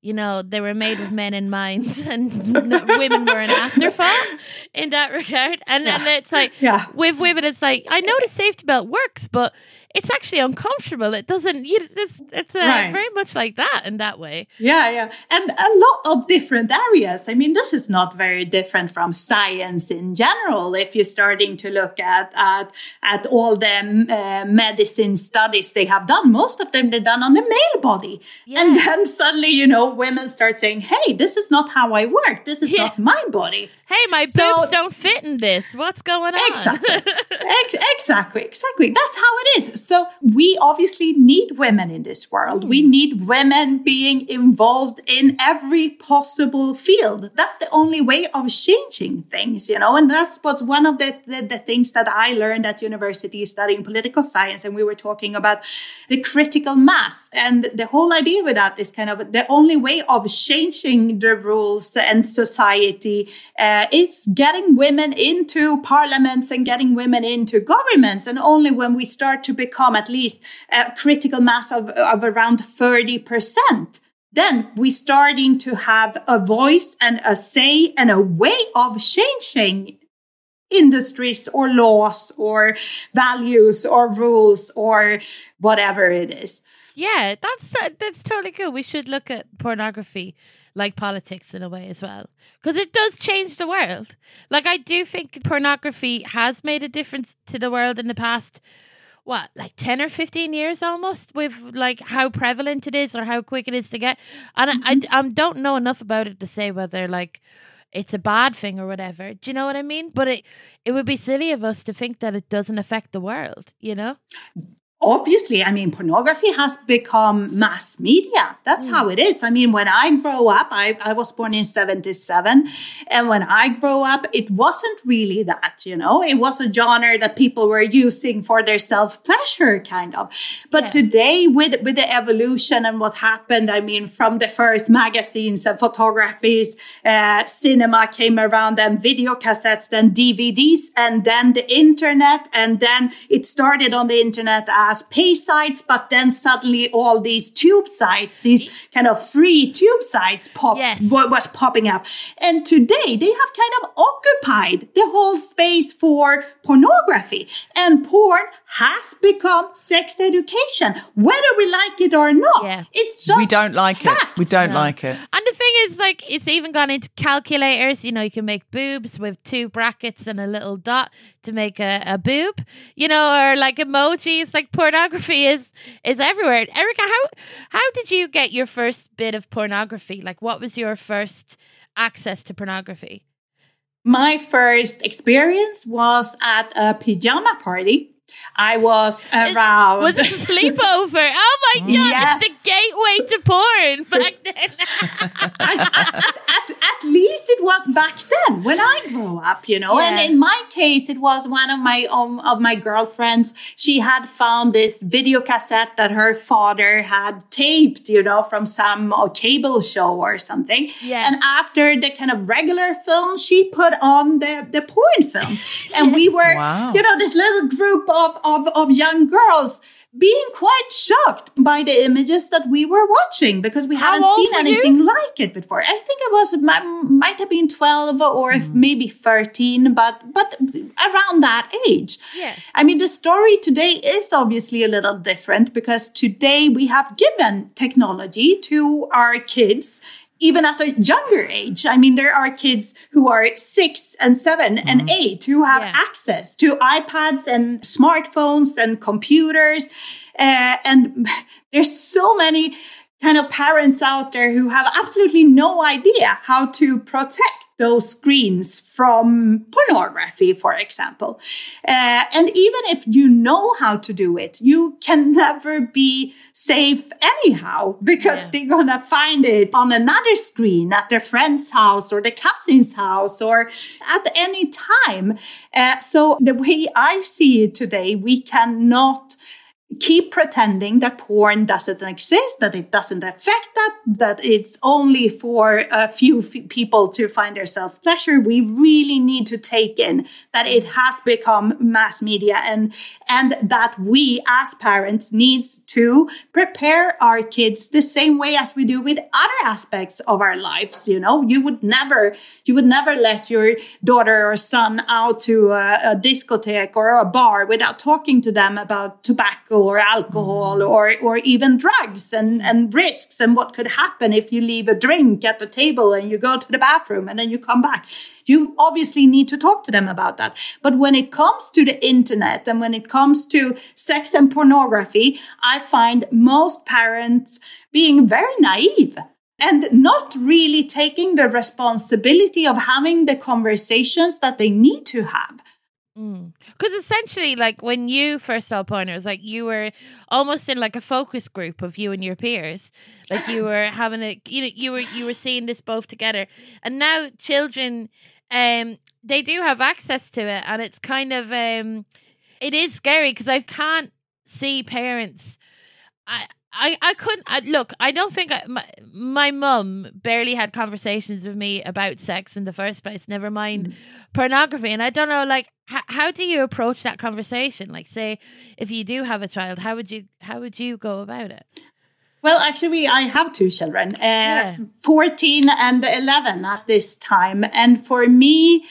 Speaker 3: you know, they were made with men in mind, and women were an afterthought in that regard. And yeah. and it's like, yeah. with women, it's like I know the safety belt works, but it's actually uncomfortable. It doesn't. You, it's it's uh, right. very much like that in that way.
Speaker 4: Yeah, yeah, and a lot of different areas. I mean, this is not very different from science in general. If you're starting to look at at at all the uh, medicine studies they have done, most of them they're done on the male body, yeah. and then suddenly you know women start saying, "Hey, this is not how I work. This is yeah. not my body."
Speaker 3: Hey, my boobs so, don't fit in this. What's going on?
Speaker 4: Exactly, Ex- exactly, exactly. That's how it is. So we obviously need women in this world. Mm. We hmm. need women being involved in every possible field. That's the only way of changing things, you know, and that's what's one of the, the, the things that I learned at university studying political science. And we were talking about the critical mass. And the whole idea with that is kind of the only way of changing the rules and society uh, is getting women into parliaments and getting women into governments. And only when we start to become become at least a critical mass of, of around 30%, then we're starting to have a voice and a say and a way of changing industries or laws or values or rules or whatever it is.
Speaker 3: Yeah, that's that's totally cool. We should look at pornography like politics in a way as well because it does change the world. Like I do think pornography has made a difference to the world in the past what like 10 or 15 years almost with like how prevalent it is or how quick it is to get? And mm-hmm. I, I, I don't know enough about it to say whether like it's a bad thing or whatever. Do you know what i mean? But it it would be silly of us to think that it doesn't affect the world you know
Speaker 4: obviously, I mean, pornography has become mass media. That's mm. how it is. I mean, when I grow up, I, I was born in 77. And when I grow up, it wasn't really that, you know, it was a genre that people were using for their self pleasure, kind of. But yeah. today, with, with the evolution and what happened, I mean, from the first magazines and photographies, uh, cinema came around, then video cassettes, then DVDs, and then the internet. And then it started on the internet as pay sites, but then suddenly all these tube sites, these kind of free tube sites pop yes. was popping up. And today they have kind of occupied the whole space for pornography and porn has become sex education, whether we like it or not. Yeah. It's just
Speaker 2: we don't like
Speaker 4: facts.
Speaker 2: it. We don't no. like it.
Speaker 3: And the thing is, like, it's even gone into calculators. You know, you can make boobs with two brackets and a little dot to make a, a boob. You know, or like emojis. Like pornography is is everywhere. Erika, how how did you get your first bit of pornography? Like, what was your first access to pornography?
Speaker 4: My first experience was at a pajama party I was around.
Speaker 3: Was it a sleepover? Oh my god! Yes. It's the gateway to porn back then.
Speaker 4: at, at, at, at, least it was back then when I grew up, you know. Yeah. And in my case, it was one of my um, of my girlfriends. She had found this video cassette that her father had taped, you know, from some uh, cable show or something. Yeah. And after the kind of regular film, she put on the the porn film, and we were, wow. you know, this little group of, of, of of young girls being quite shocked by the images that we were watching because we How hadn't seen anything you? like it before. I think it was might have been 12 or mm. maybe 13 but but around that age. Yeah. I mean the story today is obviously a little different because today we have given technology to our kids even at a younger age. I mean, there are kids who are six and 7 mm-hmm. and eight who have yeah. access to iPads and smartphones and computers. Uh, and there's so many kind of parents out there who have absolutely no idea how to protect those screens from pornography, for example. Uh, and even if you know how to do it, you can never be safe anyhow because yeah. they're gonna find it on another screen at their friend's house or the cousin's house or at any time. Uh, so the way I see it today, we cannot keep pretending that porn doesn't exist, that it doesn't affect that, that it's only for a few f- people to find their self pleasure. We really need to take in that it has become mass media and, and that we as parents needs to prepare our kids the same way as we do with other aspects of our lives. You know, you would never, you would never let your daughter or son out to a, a discotheque or a bar without talking to them about tobacco or alcohol or or even drugs and and risks and what could happen if you leave a drink at the table and you go to the bathroom and then you come back you obviously need to talk to them about that but when it comes to the internet and when it comes to sex and pornography i find most parents being very naive and not really taking the responsibility of having the conversations that they need to have.
Speaker 3: Because mm. essentially, like when you first saw porn, it was like you were almost in like a focus group of you and your peers. Like you were having a, you know, you were you were seeing this both together. And now children, um, they do have access to it, and it's kind of, um, it is scary because I can't see parents. I I, I couldn't I, look. I don't think I, my my mum barely had conversations with me about sex in the first place. Never mind mm. pornography. And I don't know, like, h- how do you approach that conversation? Like, say, if you do have a child, how would you how would you go about it?
Speaker 4: Well, actually, I have two children, uh, yeah. fourteen and eleven at this time, and for me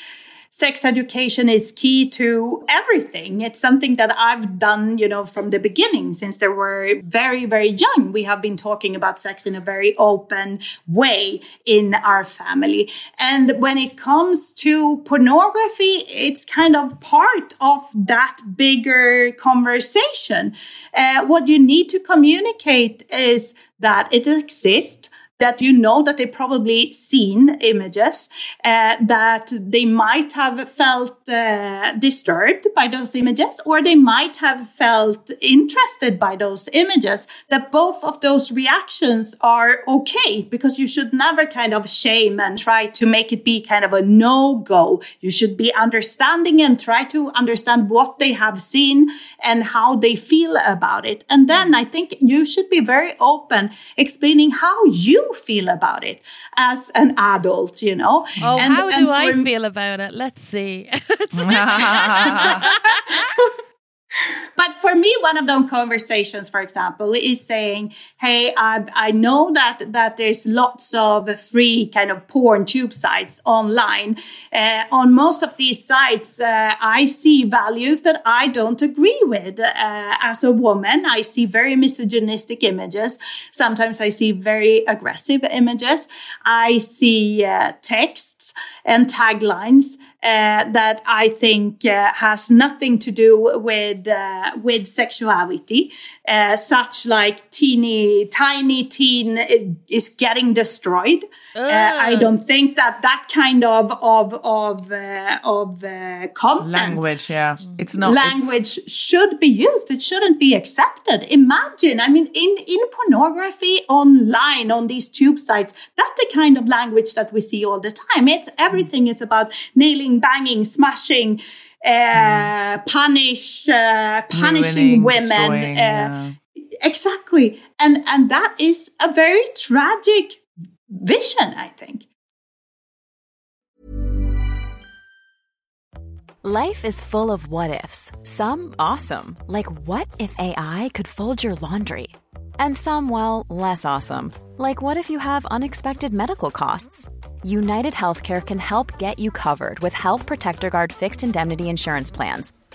Speaker 4: sex education is key to everything. It's something that I've done, you know, from the beginning since they were very, very young. We have been talking about sex in a very open way in our family. And when it comes to pornography, it's kind of part of that bigger conversation. Uh, what you need to communicate is that it exists that you know that they probably seen images uh, that they might have felt uh, disturbed by those images or they might have felt interested by those images that both of those reactions are okay because you should never kind of shame and try to make it be kind of a no-go. You should be understanding and try to understand what they have seen and how they feel about it. And then i think you should be very open explaining how you feel about it as an adult, you know.
Speaker 3: Oh, and, how do I feel about it? Let's see.
Speaker 4: but for me, one of those conversations, for example, is saying, "Hey, I, I know that that there's lots of free kind of porn tube sites online. Uh, on most of these sites, uh, I see values that I don't agree with. Uh, as a woman, I see very misogynistic images. Sometimes I see very aggressive images. I see uh, texts and taglines." Uh, that I think uh, has nothing to do with uh, with sexuality, such like teeny tiny teen is getting destroyed. I don't think that that kind of of of of content
Speaker 2: language, yeah, it's not
Speaker 4: language it's... should be used. It shouldn't be accepted. Imagine, I mean, in in pornography online on these tube sites, that's the kind of language that we see all the time. It's everything is about nailing banging, smashing, uh, mm. punish, uh, punishing women. Uh, yeah. Exactly, and and that is a very tragic vision, I think.
Speaker 5: Life is full of what ifs. Some awesome, like what if AI could fold your laundry, and some well less awesome, like what if you have unexpected medical costs. United Healthcare can help get you covered with Health Protector Guard fixed indemnity insurance plans.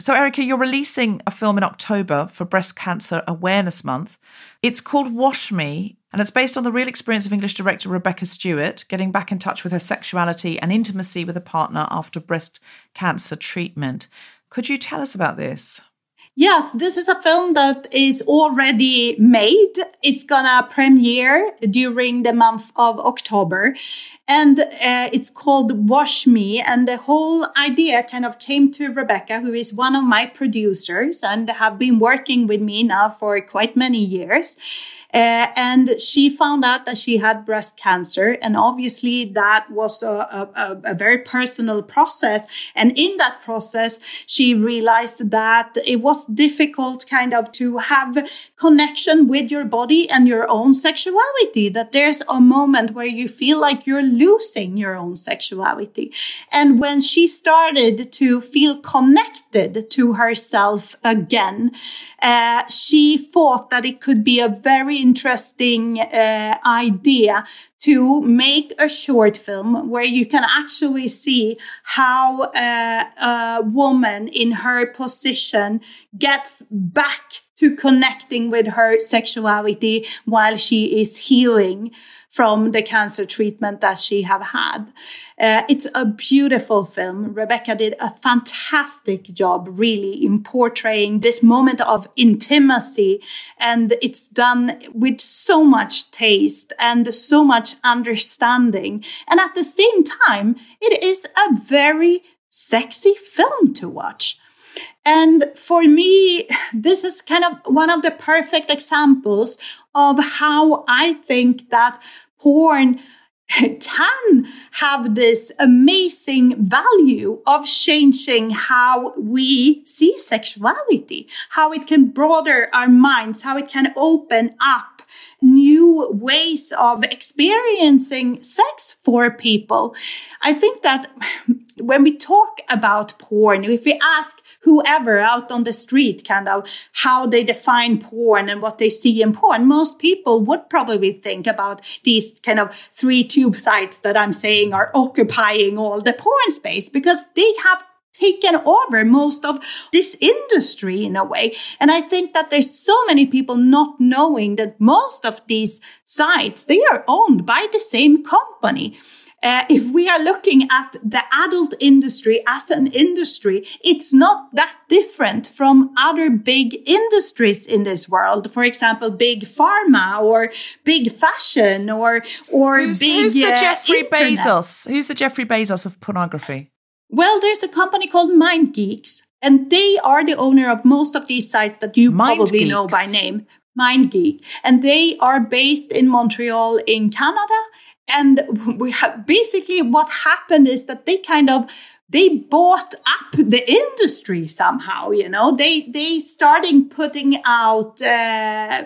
Speaker 2: So, Erika, you're releasing a film in October for Breast Cancer Awareness Month. It's called Wash Me, and it's based on the real experience of English director Rebecca Stewart getting back in touch with her sexuality and intimacy with a partner after breast cancer treatment. Could you tell us about this?
Speaker 4: Yes, this is a film that is already made. It's gonna premiere during the month of October. And uh, it's called Wash Me. And the whole idea kind of came to Rebecca, who is one of my producers and have been working with me now for quite many years. Uh, and she found out that she had breast cancer. And obviously that was a, a, a, very personal process. And in that process, she realized that it was difficult kind of to have connection with your body and your own sexuality, that there's a moment where you feel like you're losing your own sexuality. And when she started to feel connected to herself again, uh, she thought that it could be a very interesting uh, idea to make a short film where you can actually see how uh, a woman in her position gets back to connecting with her sexuality while she is healing from the cancer treatment that she have had. Uh, it's a beautiful film. Rebecca did a fantastic job, really, in portraying this moment of intimacy. And it's done with so much taste and so much understanding. And at the same time, it is a very sexy film to watch. And for me, this is kind of one of the perfect examples of how I think that porn can have this amazing value of changing how we see sexuality, how it can broaden our minds, how it can open up new ways of experiencing sex for people. I think that when we talk about porn, if we ask whoever out on the street kind of how they define porn and what they see in porn, most people would probably think about these kind of three tube sites that I'm saying are occupying all the porn space because they have taken over most of this industry in a way. And I think that there's so many people not knowing that most of these sites, they are owned by the same company. Uh, if we are looking at the adult industry as an industry, it's not that different from other big industries in this world. For example, big pharma or big fashion or or
Speaker 2: who's,
Speaker 4: big.
Speaker 2: Who's the
Speaker 4: uh,
Speaker 2: Jeffrey
Speaker 4: internet.
Speaker 2: Bezos? Who's the Jeffrey Bezos of pornography?
Speaker 4: Well, there's a company called MindGeeks, and they are the owner of most of these sites that you
Speaker 2: Mind
Speaker 4: probably know by name. MindGeek, and they are based in Montreal, in Canada. And we have basically what happened is that they kind of they bought up the industry somehow you know they they starting putting out uh,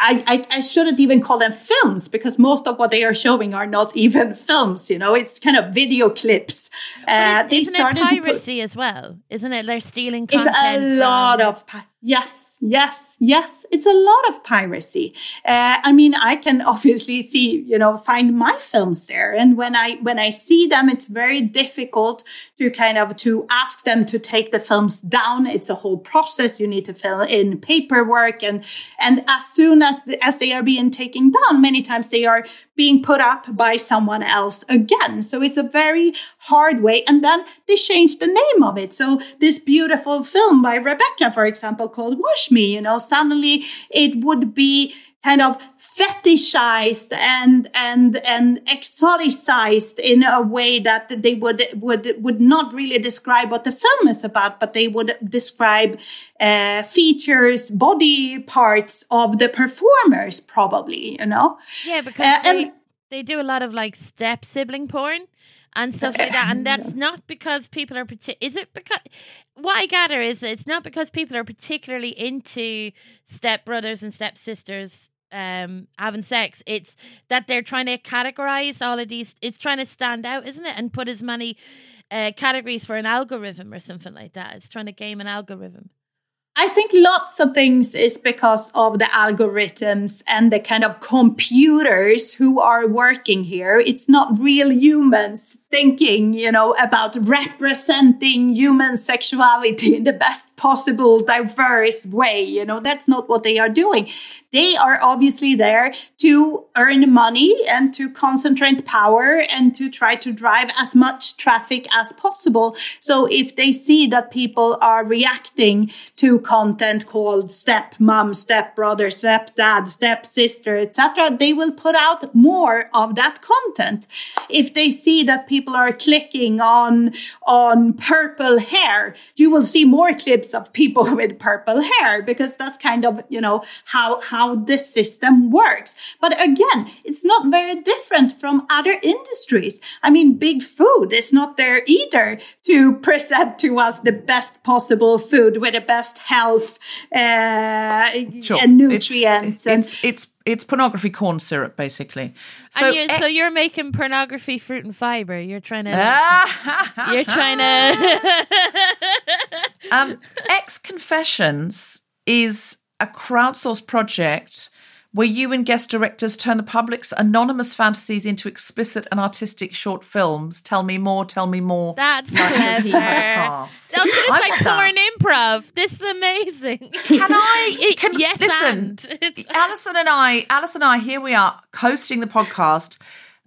Speaker 4: I, I, I shouldn't even call them films because most of what they are showing are not even films. You know, it's kind of video clips. Uh, they
Speaker 3: isn't
Speaker 4: started
Speaker 3: it
Speaker 4: to put-
Speaker 3: piracy as well? Isn't it? They're stealing
Speaker 4: it's a lot of yes, yes, yes. It's a lot of piracy. Uh, I mean, I can obviously see, you know, find my films there, and when I when I see them, it's very difficult to kind of to ask them to take the films down. It's a whole process. You need to fill in paperwork, and and as soon as the, as they are being taken down, many times they are being put up by someone else again. So it's a very hard way. And then they changed the name of it. So this beautiful film by Rebecca, for example, called Wash Me, you know, suddenly it would be kind of fetishized and and and exoticized in a way that they would would would not really describe what the film is about, but they would describe uh, features, body parts of the performers, probably, you know.
Speaker 3: Yeah, because
Speaker 4: Uh,
Speaker 3: they,
Speaker 4: and-
Speaker 3: they do a lot of like step sibling porn and stuff like that, and that's not because people are. Partic- is it because what I gather is that it's not because people are particularly into step brothers and step sisters um having sex it's that they're trying to categorize all of these it's trying to stand out isn't it? And put as many uh, categories for an algorithm or something like that. It's trying to game an algorithm.
Speaker 4: I think lots of things is because of the algorithms and the kind of computers who are working here. It's not real humans thinking, you know, about representing human sexuality in the best possible diverse way. You know, that's not what they are doing. They are obviously there to earn money and to concentrate power and to try to drive as much traffic as possible. So if they see that people are reacting to content called step mom, step brother, step dad, step sister, etc., they will put out more of that content. If they see that people are clicking on on purple hair, you will see more clips of people with purple hair because that's kind of you know how how this system works. But again, it's not very different from other industries. I mean, big food is not there either to present to us the best possible food with the best health uh,
Speaker 2: Sure.
Speaker 4: and nutrients.
Speaker 2: It's,
Speaker 4: and
Speaker 2: it's it's it's pornography corn syrup, basically. So,
Speaker 3: and you,
Speaker 2: eh,
Speaker 3: so you're making pornography fruit and fiber you're trying to you're trying to
Speaker 2: um, X Confessions is a crowdsourced project where you and guest directors turn the public's anonymous fantasies into explicit and artistic short films. Tell me more, tell me more.
Speaker 3: That's
Speaker 2: Like, does he have a
Speaker 3: clever.
Speaker 2: car?
Speaker 3: No, it's
Speaker 2: I
Speaker 3: like
Speaker 2: want that.
Speaker 3: porn improv. This is amazing.
Speaker 2: Can I? Can,
Speaker 3: yes,
Speaker 2: listen,
Speaker 3: and.
Speaker 2: Alison and I, Alison and I, here we are hosting the podcast.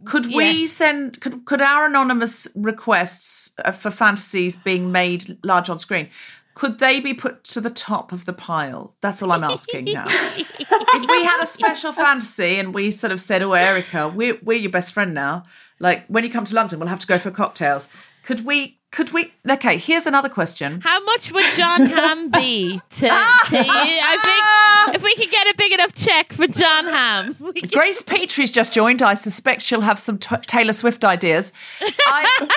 Speaker 2: Could we
Speaker 3: Yes.
Speaker 2: send? Could could our anonymous requests uh, for fantasies being made large on screen? Could they be put to the top of the pile? That's all I'm asking now. if we had a special fantasy and we sort of said, "Oh, Erika, we're we're your best friend now. Like when you come to London, we'll have to go for cocktails." Could we? Could we? Okay, here's another question.
Speaker 3: How much would John Ham be to, to you? I think if we could get a big enough check for Jon Hamm.
Speaker 2: Grace Petrie's just joined. I suspect she'll have some t- Taylor Swift ideas. I,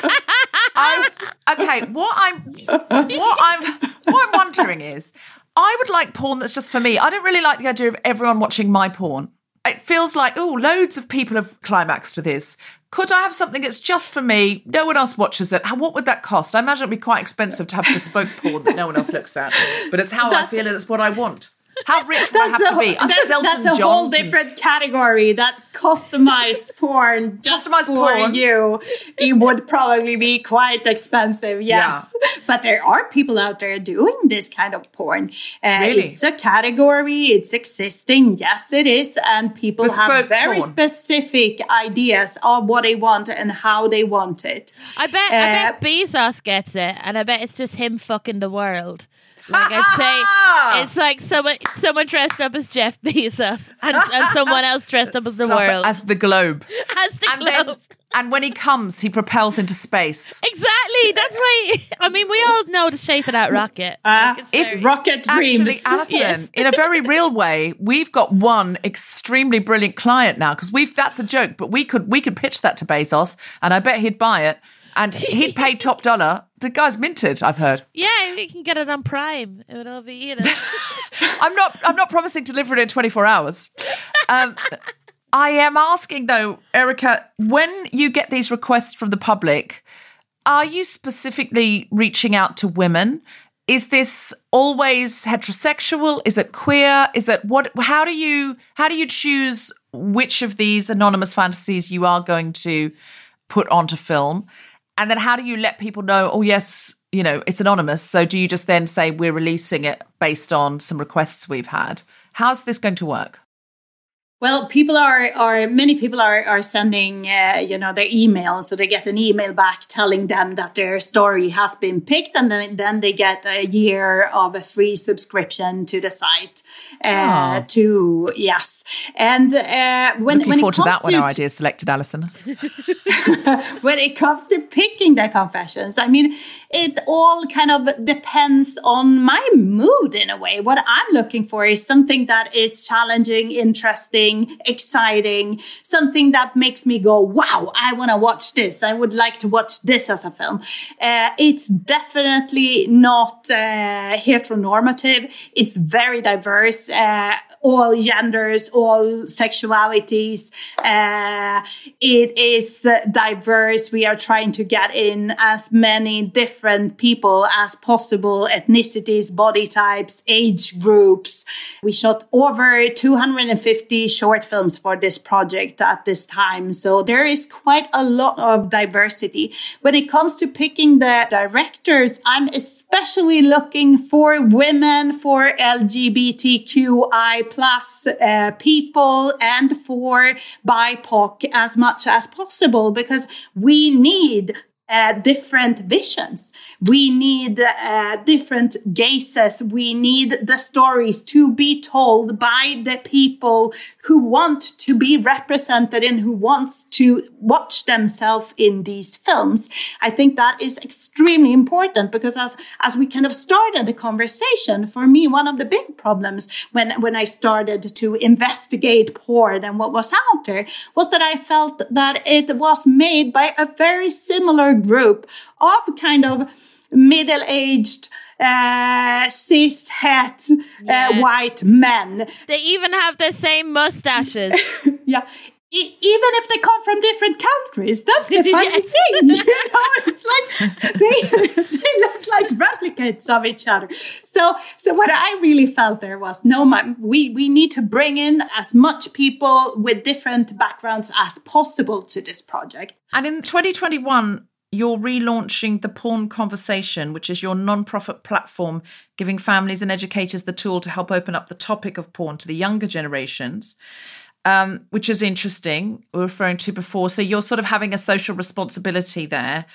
Speaker 2: I, okay, what I'm, what I'm, what I'm wondering is, I would like porn that's just for me. I don't really like the idea of everyone watching my porn. It feels like, oh, loads of people have climaxed to this. Could I have something that's just for me? No one else watches it. How, what would that cost? I imagine it'd be quite expensive to have bespoke porn that no one else looks at. But it's how I
Speaker 4: That's-
Speaker 2: feel. It's what I want. How rich would I have
Speaker 4: a,
Speaker 2: to be? I
Speaker 4: that's,
Speaker 2: suppose Elton
Speaker 4: that's a
Speaker 2: John
Speaker 4: whole different category. That's customized porn.
Speaker 2: Customized
Speaker 4: for
Speaker 2: porn.
Speaker 4: you. It would probably be quite expensive, yes. But there are people out there doing this kind of porn. Uh,
Speaker 2: Really?
Speaker 4: It's a category. It's existing. Yes, it is. And people
Speaker 2: Bespoke
Speaker 4: have very
Speaker 2: porn.
Speaker 4: specific ideas of what they want and how they want it.
Speaker 3: I bet I
Speaker 4: Uh,
Speaker 3: bet Bezos gets it, and I bet it's just him fucking the world. Like I'd say, it's like someone someone dressed up as Jeff Bezos, and, and someone else dressed up as the
Speaker 2: Up
Speaker 3: world,
Speaker 2: as the globe.
Speaker 3: as the
Speaker 2: And then,
Speaker 3: globe.
Speaker 2: and when he comes, he propels into space.
Speaker 3: Exactly. That's why. I mean, we all know the shape of that rocket.
Speaker 4: Uh,
Speaker 3: Like,
Speaker 4: if
Speaker 3: very-
Speaker 4: rocket dreams.
Speaker 2: Actually, Alison, in a very real way, we've got one extremely brilliant client now because we've that's a joke, but we could we could pitch that to Bezos, and I bet he'd buy it, and he'd pay top dollar. The guy's minted, I've heard.
Speaker 3: yeah, you can get it on Prime. It would all be you know.
Speaker 2: I'm not I'm not promising to deliver it in 24 hours. Um, I am asking though, Erika, when you get these requests from the public, are you specifically reaching out to women? Is this always heterosexual? Is it queer? Is it what how do you how do you choose which of these anonymous fantasies you are going to put onto film? And then how do you let people know, oh yes, you know, it's anonymous. So do you just then say we're releasing it based on some requests we've had? How's this going to work?
Speaker 4: Well, people are are many people are are sending uh, you know their emails, so they get an email back telling them that their story has been picked, and then then they get a year of a free subscription to the site. Uh,
Speaker 2: Oh.
Speaker 4: To yes, and uh, when
Speaker 2: Looking
Speaker 4: when
Speaker 2: forward
Speaker 4: it
Speaker 2: to
Speaker 4: comes
Speaker 2: that when our idea is selected, Alison.
Speaker 4: when it comes to picking their confessions, I mean, it all kind of depends on my mood in a way. What I'm looking for is something that is challenging, interesting, exciting, something that makes me go, wow, I want to watch this. I would like to watch this as a film. Uh, it's definitely not uh, heteronormative. It's very diverse. Uh, all genders, all sexualities. Uh, it is diverse. We are trying to get in as many different people as possible, ethnicities, body types, age groups. We shot over 250 short films for this project at this time. So there is quite a lot of diversity. When it comes to picking the directors, I'm especially looking for women, for LGBTQI plus uh, people and for BIPOC as much as possible because we need uh, different visions. We need uh, different gazes. We need the stories to be told by the people who want to be represented and who wants to watch themselves in these films. I think that is extremely important because as, as we kind of started the conversation, for me, one of the big problems when, when I started to investigate porn and what was out there was that I felt that it was made by a very similar group of kind of middle-aged uh, cis het uh,
Speaker 3: Yeah.
Speaker 4: white men
Speaker 3: They even have the same mustaches.
Speaker 4: yeah e- even if they come from different countries. That's the funny
Speaker 3: Yes.
Speaker 4: thing. You know, it's like they, they look like replicates of each other. So, so what I really felt there was no, my, we we need to bring in as much people with different backgrounds as possible to this project.
Speaker 2: And in 2021, you're relaunching the Porn Conversation, which is your non-profit platform giving families and educators the tool to help open up the topic of porn to the younger generations. Um, which is interesting, we were referring to before. So you're sort of having a social responsibility there.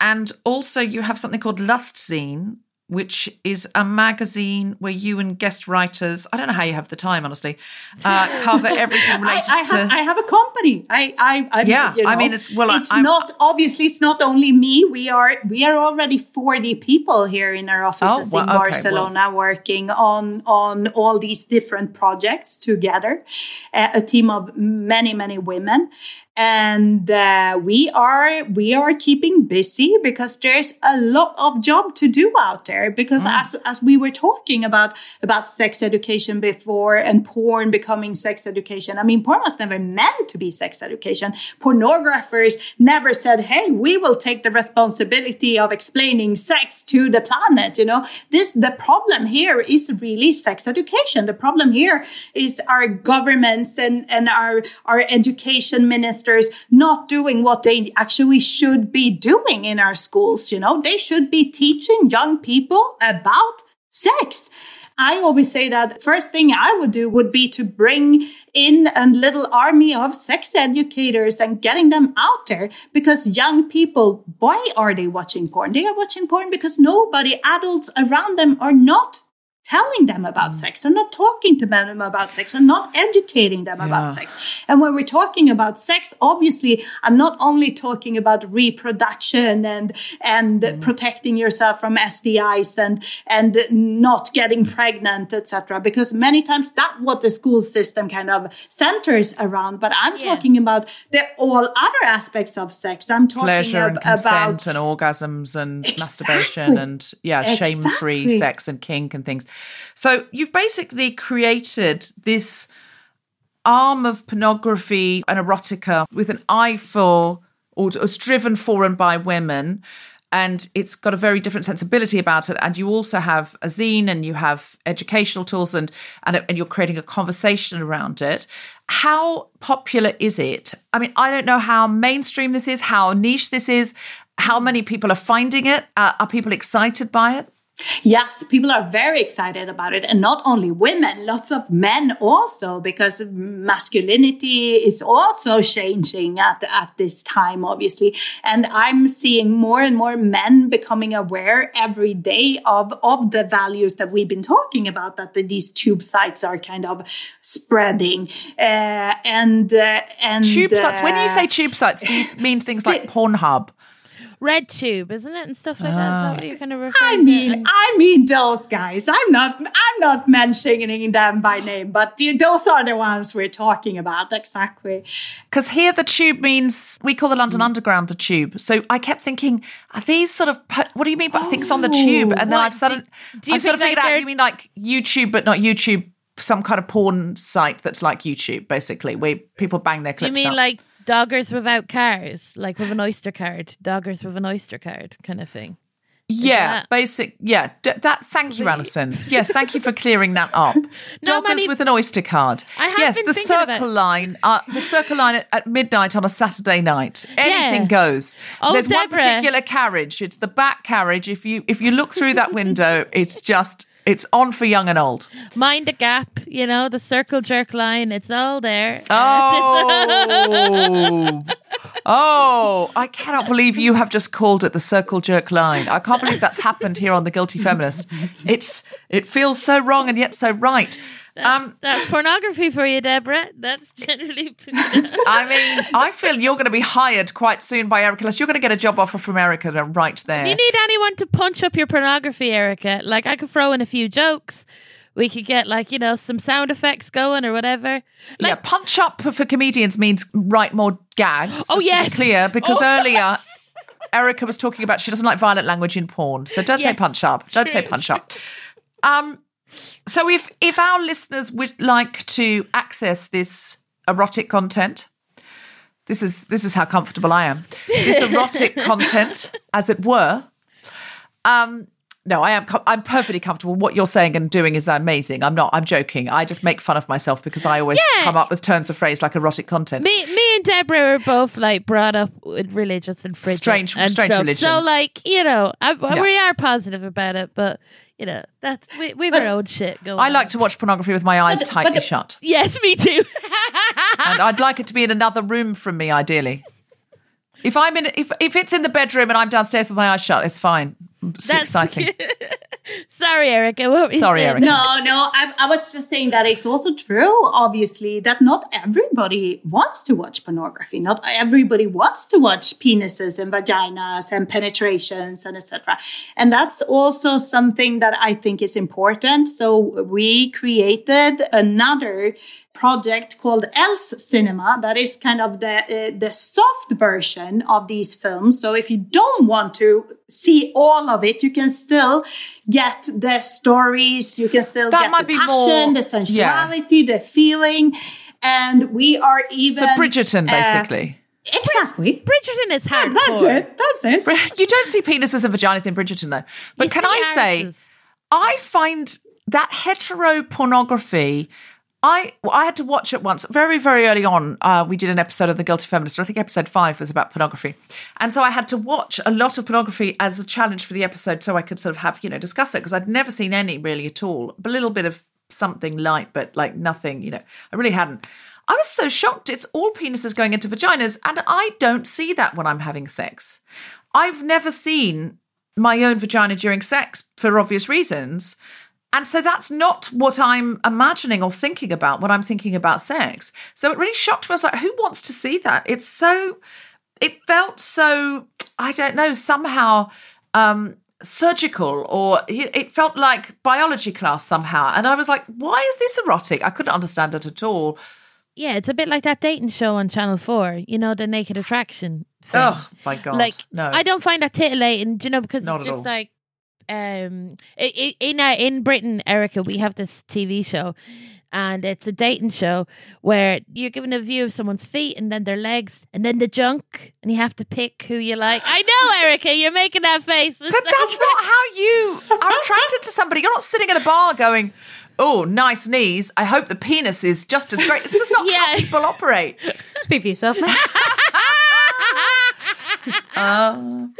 Speaker 2: And also you have something called Lust Zine, which is a magazine where you and guest writers, I don't know how you have the time, honestly, uh, cover everything
Speaker 4: I,
Speaker 2: related
Speaker 4: I,
Speaker 2: to
Speaker 4: have, I have a company. I, I, I
Speaker 2: Yeah,
Speaker 4: you
Speaker 2: I mean, it's- well,
Speaker 4: it's
Speaker 2: I'm-
Speaker 4: not obviously it's not only me. We are we are already forty people here in our offices
Speaker 2: well,
Speaker 4: in
Speaker 2: okay,
Speaker 4: Barcelona working on on all these different projects together. Uh, a team of many many women, and uh, we are we are keeping busy because there's a lot of job to do out there. Because as as we were talking about about sex education before and porn becoming sex education, I mean, porn was never meant to be sex education. Pornographers never said, "Hey, we will take the responsibility of explaining sex to the planet." You know, this the problem here is really sex education. The problem here is our governments and and our our education ministers not doing what they actually should be doing in our schools. You know, they should be teaching young people about sex. I always say that first thing I would do would be to bring in a little army of sex educators and getting them out there because young people, why are they watching porn? They are watching porn because nobody, adults around them are not telling them about sex. They're not talking to them about sex and not educating them
Speaker 2: Yeah.
Speaker 4: about sex. And when we're talking about sex, obviously, I'm not only talking about reproduction and and
Speaker 2: Mm-hmm.
Speaker 4: protecting yourself from STIs and and not getting pregnant, etc. Because many times that's what the school system kind of centers around. But I'm
Speaker 3: Yeah.
Speaker 4: talking about the all other aspects of sex. I'm talking about
Speaker 2: pleasure
Speaker 4: ab-
Speaker 2: and consent
Speaker 4: about
Speaker 2: and orgasms and
Speaker 4: Exactly.
Speaker 2: masturbation and yeah shame free sex and kink and things so you've basically created this arm of pornography and erotica with an eye for or it's driven for and by women and it's got a very different sensibility about it. And you also have a zine and you have educational tools and and, and you're creating a conversation around it. How popular is it? I mean i don't know how mainstream this is how niche this is how many people are finding it. Uh, are people excited by it
Speaker 4: Yes, people are very excited about it. And not only women, lots of men also, because masculinity is also changing at, at this time, obviously. And I'm seeing more and more men becoming aware every day of, of the values that we've been talking about, that the, these tube sites are kind of spreading. Uh, and, uh, and,
Speaker 2: tube sites when you
Speaker 4: uh,
Speaker 2: say tube sites do you mean things like pornhub
Speaker 3: Red tube, isn't it? And stuff like that. Is that what you're kind of
Speaker 4: I mean,
Speaker 3: to?
Speaker 4: I mean those guys. I'm not, I'm not mentioning them by name, but the- those are the ones we're talking about. Exactly.
Speaker 2: Because here the tube means we call the London
Speaker 4: Mm.
Speaker 2: Underground a tube. So I kept thinking, are these sort of po- what do you mean by things on the tube? And then
Speaker 3: what?
Speaker 2: I've suddenly I've sort of
Speaker 3: think,
Speaker 2: figured
Speaker 3: like,
Speaker 2: out
Speaker 3: they're-
Speaker 2: you mean like YouTube, but not YouTube, some kind of porn site that's like YouTube, basically, where people bang their
Speaker 3: Do you mean
Speaker 2: up.
Speaker 3: like doggers without cars, like with an Oyster card, doggers with an Oyster card, kind of thing?
Speaker 2: yeah,
Speaker 3: that-
Speaker 2: basic. Yeah, d- that. Thank you? Alison. Yes, thank you for clearing that up.
Speaker 3: No,
Speaker 2: Doggers
Speaker 3: many-
Speaker 2: with an Oyster card.
Speaker 3: I have
Speaker 2: yes,
Speaker 3: been
Speaker 2: the Circle. Line. Uh, the Circle Line at, at midnight on a Saturday night. Anything
Speaker 3: Yeah.
Speaker 2: goes.
Speaker 3: Oh,
Speaker 2: There's one particular carriage. It's the back carriage. If you if you look through that window, it's just it's on for young and old.
Speaker 3: Mind the gap, you know, the circle jerk line, it's all there.
Speaker 2: Oh, oh! I cannot believe you have just called it the circle jerk line. I can't believe that's happened here on the Guilty Feminist. It's it feels so wrong and yet so right. Um,
Speaker 3: That's pornography for you, Deborah. That's generally.
Speaker 2: I mean, I feel you're going to be hired quite soon by Erika. Less. You're going to get a job offer from Erika right there.
Speaker 3: you need anyone to punch up your pornography, Erika. Like, I could throw in a few jokes. We could get, like, you know, some sound effects going or whatever.
Speaker 2: yeah,
Speaker 3: Like,
Speaker 2: punch up for comedians means write more gags.
Speaker 3: Oh,
Speaker 2: just to be
Speaker 3: yes.
Speaker 2: clear, because
Speaker 3: Oh,
Speaker 2: earlier Erika was talking about she doesn't like violent language in porn, so don't say punch up. Don't say punch up. Um, so if if our listeners would like to access this erotic content, This is this is how comfortable I am. This erotic content, as it were. Um, no, I am. I'm perfectly comfortable. What you're saying and doing is amazing. I'm not. I'm joking. I just make fun of myself because I always
Speaker 3: Yeah.
Speaker 2: come up with turns of phrase like erotic content.
Speaker 3: Me, me and Deborah were both like brought up with religious and
Speaker 2: Strange-
Speaker 3: and
Speaker 2: strange
Speaker 3: stuff. So like you know, I,
Speaker 2: Yeah.
Speaker 3: we are positive about it, but you know that's we, we've our own shit going.
Speaker 2: I like
Speaker 3: on.
Speaker 2: to watch pornography with my eyes
Speaker 4: But-
Speaker 2: tightly
Speaker 4: but-
Speaker 2: shut,
Speaker 3: Yes, me too.
Speaker 2: and I'd like it to be in another room from me, ideally. If I'm in, if if it's in the bedroom and I'm downstairs with my eyes shut, it's fine. It's
Speaker 3: That's-
Speaker 2: exciting.
Speaker 3: Sorry, Erika. What were
Speaker 2: Sorry,
Speaker 3: saying?
Speaker 2: Erika.
Speaker 4: No, no, I, I was just saying that it's also true, obviously, that not everybody wants to watch pornography. Not everybody wants to watch penises and vaginas and penetrations and etc. And that's also something that I think is important. So we created another project called Else Cinema that is kind of the uh, the soft version of these films. So if you don't want to see all of it, you can still get the stories. You can still
Speaker 2: That
Speaker 4: get
Speaker 2: might
Speaker 4: the
Speaker 2: be
Speaker 4: passion,
Speaker 2: more-
Speaker 4: the sensuality, the feeling, and we are even
Speaker 2: So Bridgerton,
Speaker 4: uh,
Speaker 2: basically.
Speaker 4: exactly.
Speaker 3: Bridgerton is
Speaker 4: Yeah, that's it. That's it.
Speaker 2: You don't see penises and vaginas in Bridgerton, though. But
Speaker 3: You
Speaker 2: can
Speaker 3: see
Speaker 2: I say. I find that hetero pornography. I I had to watch it once very very early on. Uh, we did an episode of the Guilty Feminist. I think episode five was about pornography, and so I had to watch a lot of pornography as a challenge for the episode, so I could sort of have you know discuss it because I'd never seen any really at all. A little bit of something light, but like nothing. You know, I really hadn't. I was so shocked. It's all penises going into vaginas, and I don't see that when I'm having sex. I've never seen my own vagina during sex for obvious reasons. And so that's not what I'm imagining or thinking about when I'm thinking about sex. So it really shocked me. I was like, who wants to see that? It's so, it felt so, I don't know, somehow um, surgical or it felt like biology class somehow. And I was like, why is this erotic? I couldn't understand it at all.
Speaker 3: Yeah, it's a bit like that dating show on Channel Four. You know, the Naked Attraction. Thing.
Speaker 2: Oh my God.
Speaker 3: like
Speaker 2: no.
Speaker 3: I don't find that titillating. You know because
Speaker 2: Not
Speaker 3: it's just
Speaker 2: all.
Speaker 3: like um i- i- in uh, in Britain, Erika, we have this TV show. And it's a dating show where you're given a view of someone's feet and then their legs and then the junk, and you have to pick who you like. I know, Erika, you're making that face.
Speaker 2: But that's not how you are attracted to somebody. You're not sitting at a bar going, "Oh, nice knees. I hope the penis is just as great." It's just not how people operate.
Speaker 6: Speak for yourself, mate.
Speaker 2: Um,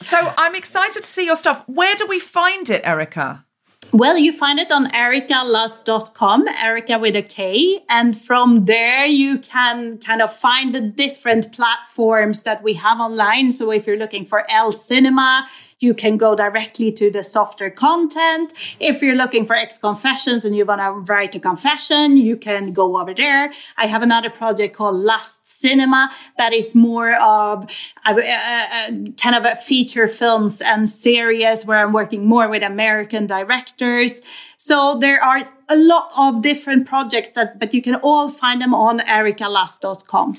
Speaker 2: so I'm excited to see your stuff. Where do we find it, Erika?
Speaker 4: Well, you find it on erikalust.com, Erika with a K. And from there, you can kind of find the different platforms that we have online. So if you're looking for Else Cinema, you can go directly to the softer content. If you're looking for XConfessions and you want to write a confession, you can go over there. I have another project called Lust Cinema that is more of a, uh, uh, kind of a feature films and series where I'm working more with American directors. So there are a lot of different projects that, but you can all find them on erikalust.com.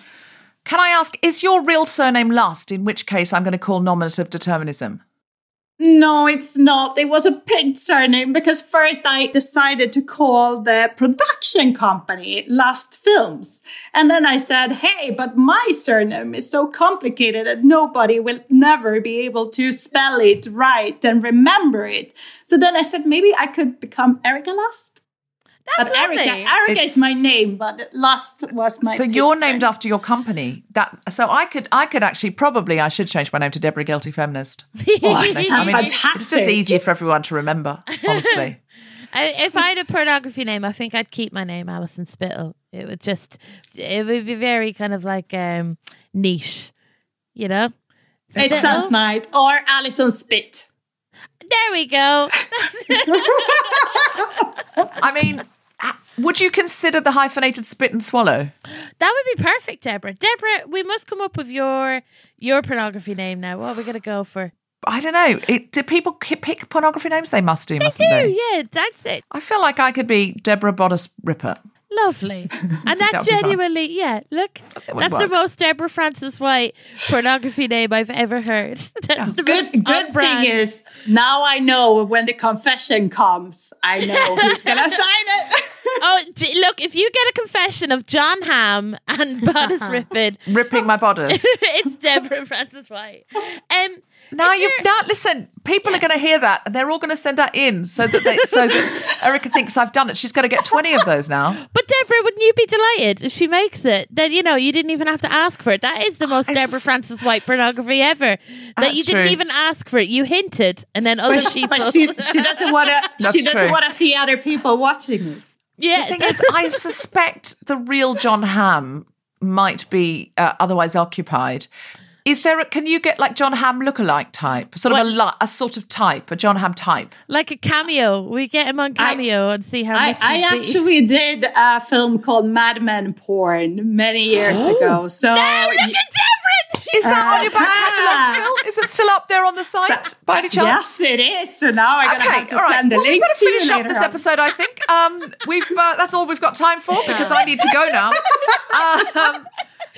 Speaker 2: Can I ask, is your real surname Lust? In which case, I'm going to call nominative determinism.
Speaker 4: No, it's not. It was a picked surname because first I decided to call the production company Lust Films. And then I said, hey, but my surname is so complicated that nobody will never be able to spell it right and remember it. So then I said, maybe I could become Erika Lust.
Speaker 3: That's
Speaker 4: but Erika,
Speaker 3: lovely.
Speaker 4: Erika
Speaker 2: It's-
Speaker 4: is my name, but Lust was my
Speaker 2: so
Speaker 4: picked
Speaker 2: you're named after your company. That so I could I could actually probably I should change my name to Deborah Guilty Feminist.
Speaker 4: Oh, that sounds
Speaker 2: I mean, It's
Speaker 4: fantastic.
Speaker 2: just easier for everyone to remember. Honestly,
Speaker 3: I, if I had a pornography name, I think I'd keep my name Alison Spittle. It would just, it would be very kind of like um niche, you know.
Speaker 4: It sounds nice. Or Alison Spit.
Speaker 3: There we go.
Speaker 2: I mean, would you consider the hyphenated spit and swallow?
Speaker 3: That would be perfect, Deborah. Deborah, we must come up with your your pornography name now. What are we gonna go for?
Speaker 2: I don't know. It, do people pick pornography names? They must do, mustn't
Speaker 3: Do
Speaker 2: they?
Speaker 3: yeah, that's it.
Speaker 2: I feel like I could be Deborah Bodice Ripper.
Speaker 3: Lovely. And that,
Speaker 2: That would be fun.
Speaker 3: genuinely, yeah, look,
Speaker 2: That would
Speaker 3: that's the most Deborah Frances-White pornography name I've ever heard. That's the
Speaker 4: Good,
Speaker 3: most
Speaker 4: good
Speaker 3: on
Speaker 4: thing is now I know when the confession comes, I know who's gonna sign it.
Speaker 3: oh, d- look! If you get a confession of Jon Hamm and bodice ripping,
Speaker 2: Ripping my bodice.
Speaker 3: it's Deborah Frances-White. Um,
Speaker 2: Now you
Speaker 3: you're-
Speaker 2: now listen. People are going to hear that, and they're all going to send that in, so that they, so that Erika thinks I've done it. She's going to get twenty of those now.
Speaker 3: But Deborah, wouldn't you be delighted if she makes it? Then you know you didn't even have to ask for it. That is the most
Speaker 2: It's
Speaker 3: Deborah
Speaker 2: just-
Speaker 3: Frances-White pornography ever. That you
Speaker 2: That's
Speaker 3: didn't
Speaker 2: true.
Speaker 3: even ask for it. You hinted, and then other
Speaker 4: But, she,
Speaker 3: people.
Speaker 4: but she, she doesn't want to.
Speaker 2: That's
Speaker 4: She doesn't want to see other people watching it.
Speaker 3: yeah,
Speaker 2: The thing is, I suspect the real Jon Hamm might be uh, otherwise occupied. Is there? A, can you get like Jon Hamm lookalike type, sort of a, li- a sort of type, a Jon Hamm type?
Speaker 3: like a cameo. We get him on cameo and see how
Speaker 4: I,
Speaker 3: much.
Speaker 4: I
Speaker 3: be.
Speaker 4: actually did a film called Mad Men Porn many years ago. So
Speaker 3: Oh, look at Deborah.
Speaker 2: Is that on your back
Speaker 4: Aha.
Speaker 2: catalogue still? Is it still up there on the site by any chance?
Speaker 4: yes, it is. So now I'm gonna have to
Speaker 2: all right.
Speaker 4: send the
Speaker 2: Well, we
Speaker 4: link
Speaker 2: better
Speaker 4: to
Speaker 2: finish up this
Speaker 4: on.
Speaker 2: episode. I think um, we've uh, that's all we've got time for because I need to go now. Um,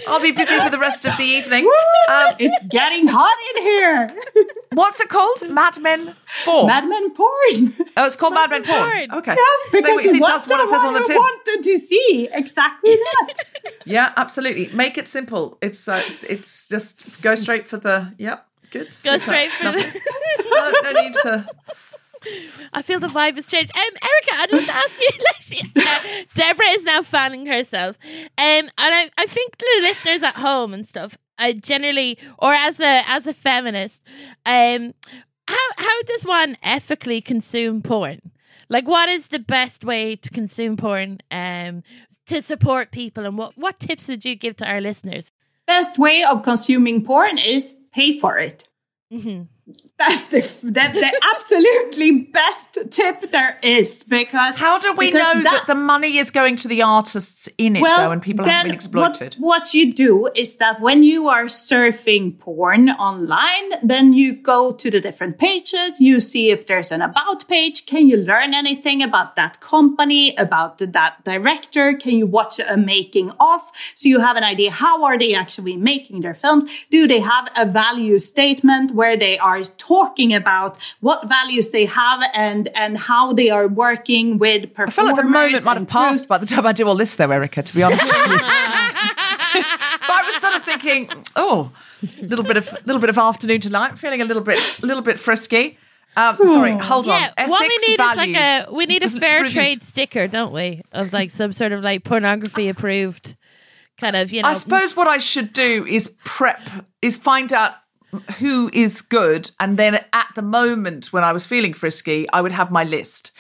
Speaker 2: I'll be busy for the rest of the evening. Um,
Speaker 4: It's getting hot in here.
Speaker 2: what's it called? Mad Men Four.
Speaker 4: Mad Men Porn.
Speaker 2: oh, it's called Mad Men Porn.
Speaker 3: Porn.
Speaker 2: Okay.
Speaker 4: Yes,
Speaker 2: So
Speaker 4: because
Speaker 2: it, it does what it says on the tin.
Speaker 4: who wanted to see exactly that.
Speaker 2: Yeah, absolutely. Make it simple. It's uh, it's just go straight for the yep. Good.
Speaker 3: Go
Speaker 2: super.
Speaker 3: straight for
Speaker 2: Lovely.
Speaker 3: the.
Speaker 2: no, no need to.
Speaker 3: I feel the vibe has changed. Um, Erika, I'd just ask you. Like, she- uh, Deborah is now fanning herself, um, and I, I think the listeners at home and stuff, uh, generally, or as a as a feminist, um, how how does one ethically consume porn? Like, what is the best way to consume porn? Um, to support people, and what what tips would you give to our listeners?
Speaker 4: Best way of consuming porn is pay for it.
Speaker 3: Mhm.
Speaker 4: That's the that the absolutely best tip there is because
Speaker 2: How do we know that, the money is going to the artists in it though, and people haven't been exploited?
Speaker 4: What, what you do is that when you are surfing porn online, then you go to the different pages, you see if there's an about page. Can you learn anything about that company, about that director? Can you watch a making of? So you have an idea how are they actually making their films? Do they have a value statement where they are talking about what values they have and and how they are working with
Speaker 2: I
Speaker 4: performers?
Speaker 2: feel like the moment might have passed
Speaker 4: crews?
Speaker 2: by the time I do all this, though, Erika. To be honest with you, but I was sort of thinking, oh, a little bit of little bit of afternoon tonight, feeling a little bit a little bit frisky. Um, sorry, hold
Speaker 3: Yeah,
Speaker 2: on.
Speaker 3: what we need
Speaker 2: values.
Speaker 3: is like a we need a fair trade sticker, don't we? Of like some sort of like pornography approved kind of, you know.
Speaker 2: I suppose what I should do is prep, is find out who is good, and then at the moment when I was feeling frisky, I would have my list.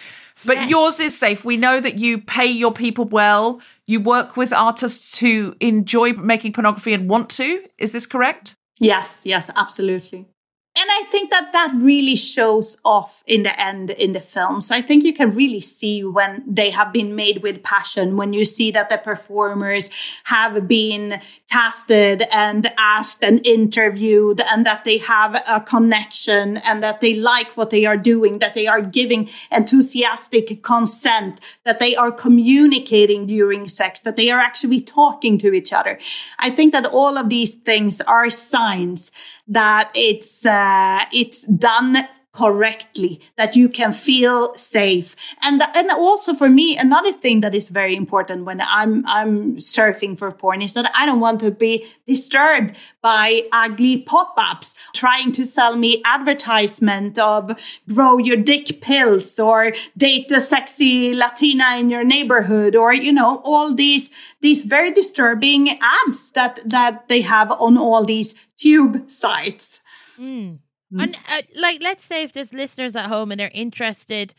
Speaker 2: But
Speaker 3: Yes.
Speaker 2: yours is safe. We know that you pay your people well. You work with artists who enjoy making pornography and want to. Is this correct?
Speaker 4: Yes, yes, absolutely. And I think that that really shows off in the end in the films. I think you can really see when they have been made with passion, when you see that the performers have been casted and asked and interviewed and that they have a connection and that they like what they are doing, that they are giving enthusiastic consent, that they are communicating during sex, that they are actually talking to each other. I think that all of these things are signs that it's uh, it's done correctly that you can feel safe and and also for me another thing that is very important when i'm i'm surfing for porn is that i don't want to be disturbed by ugly pop-ups trying to sell me advertisement of grow your dick pills or date a sexy latina in your neighborhood or you know all these these very disturbing ads that that they have on all these tube sites
Speaker 3: Mm. And uh, like, let's say if there's listeners at home and they're interested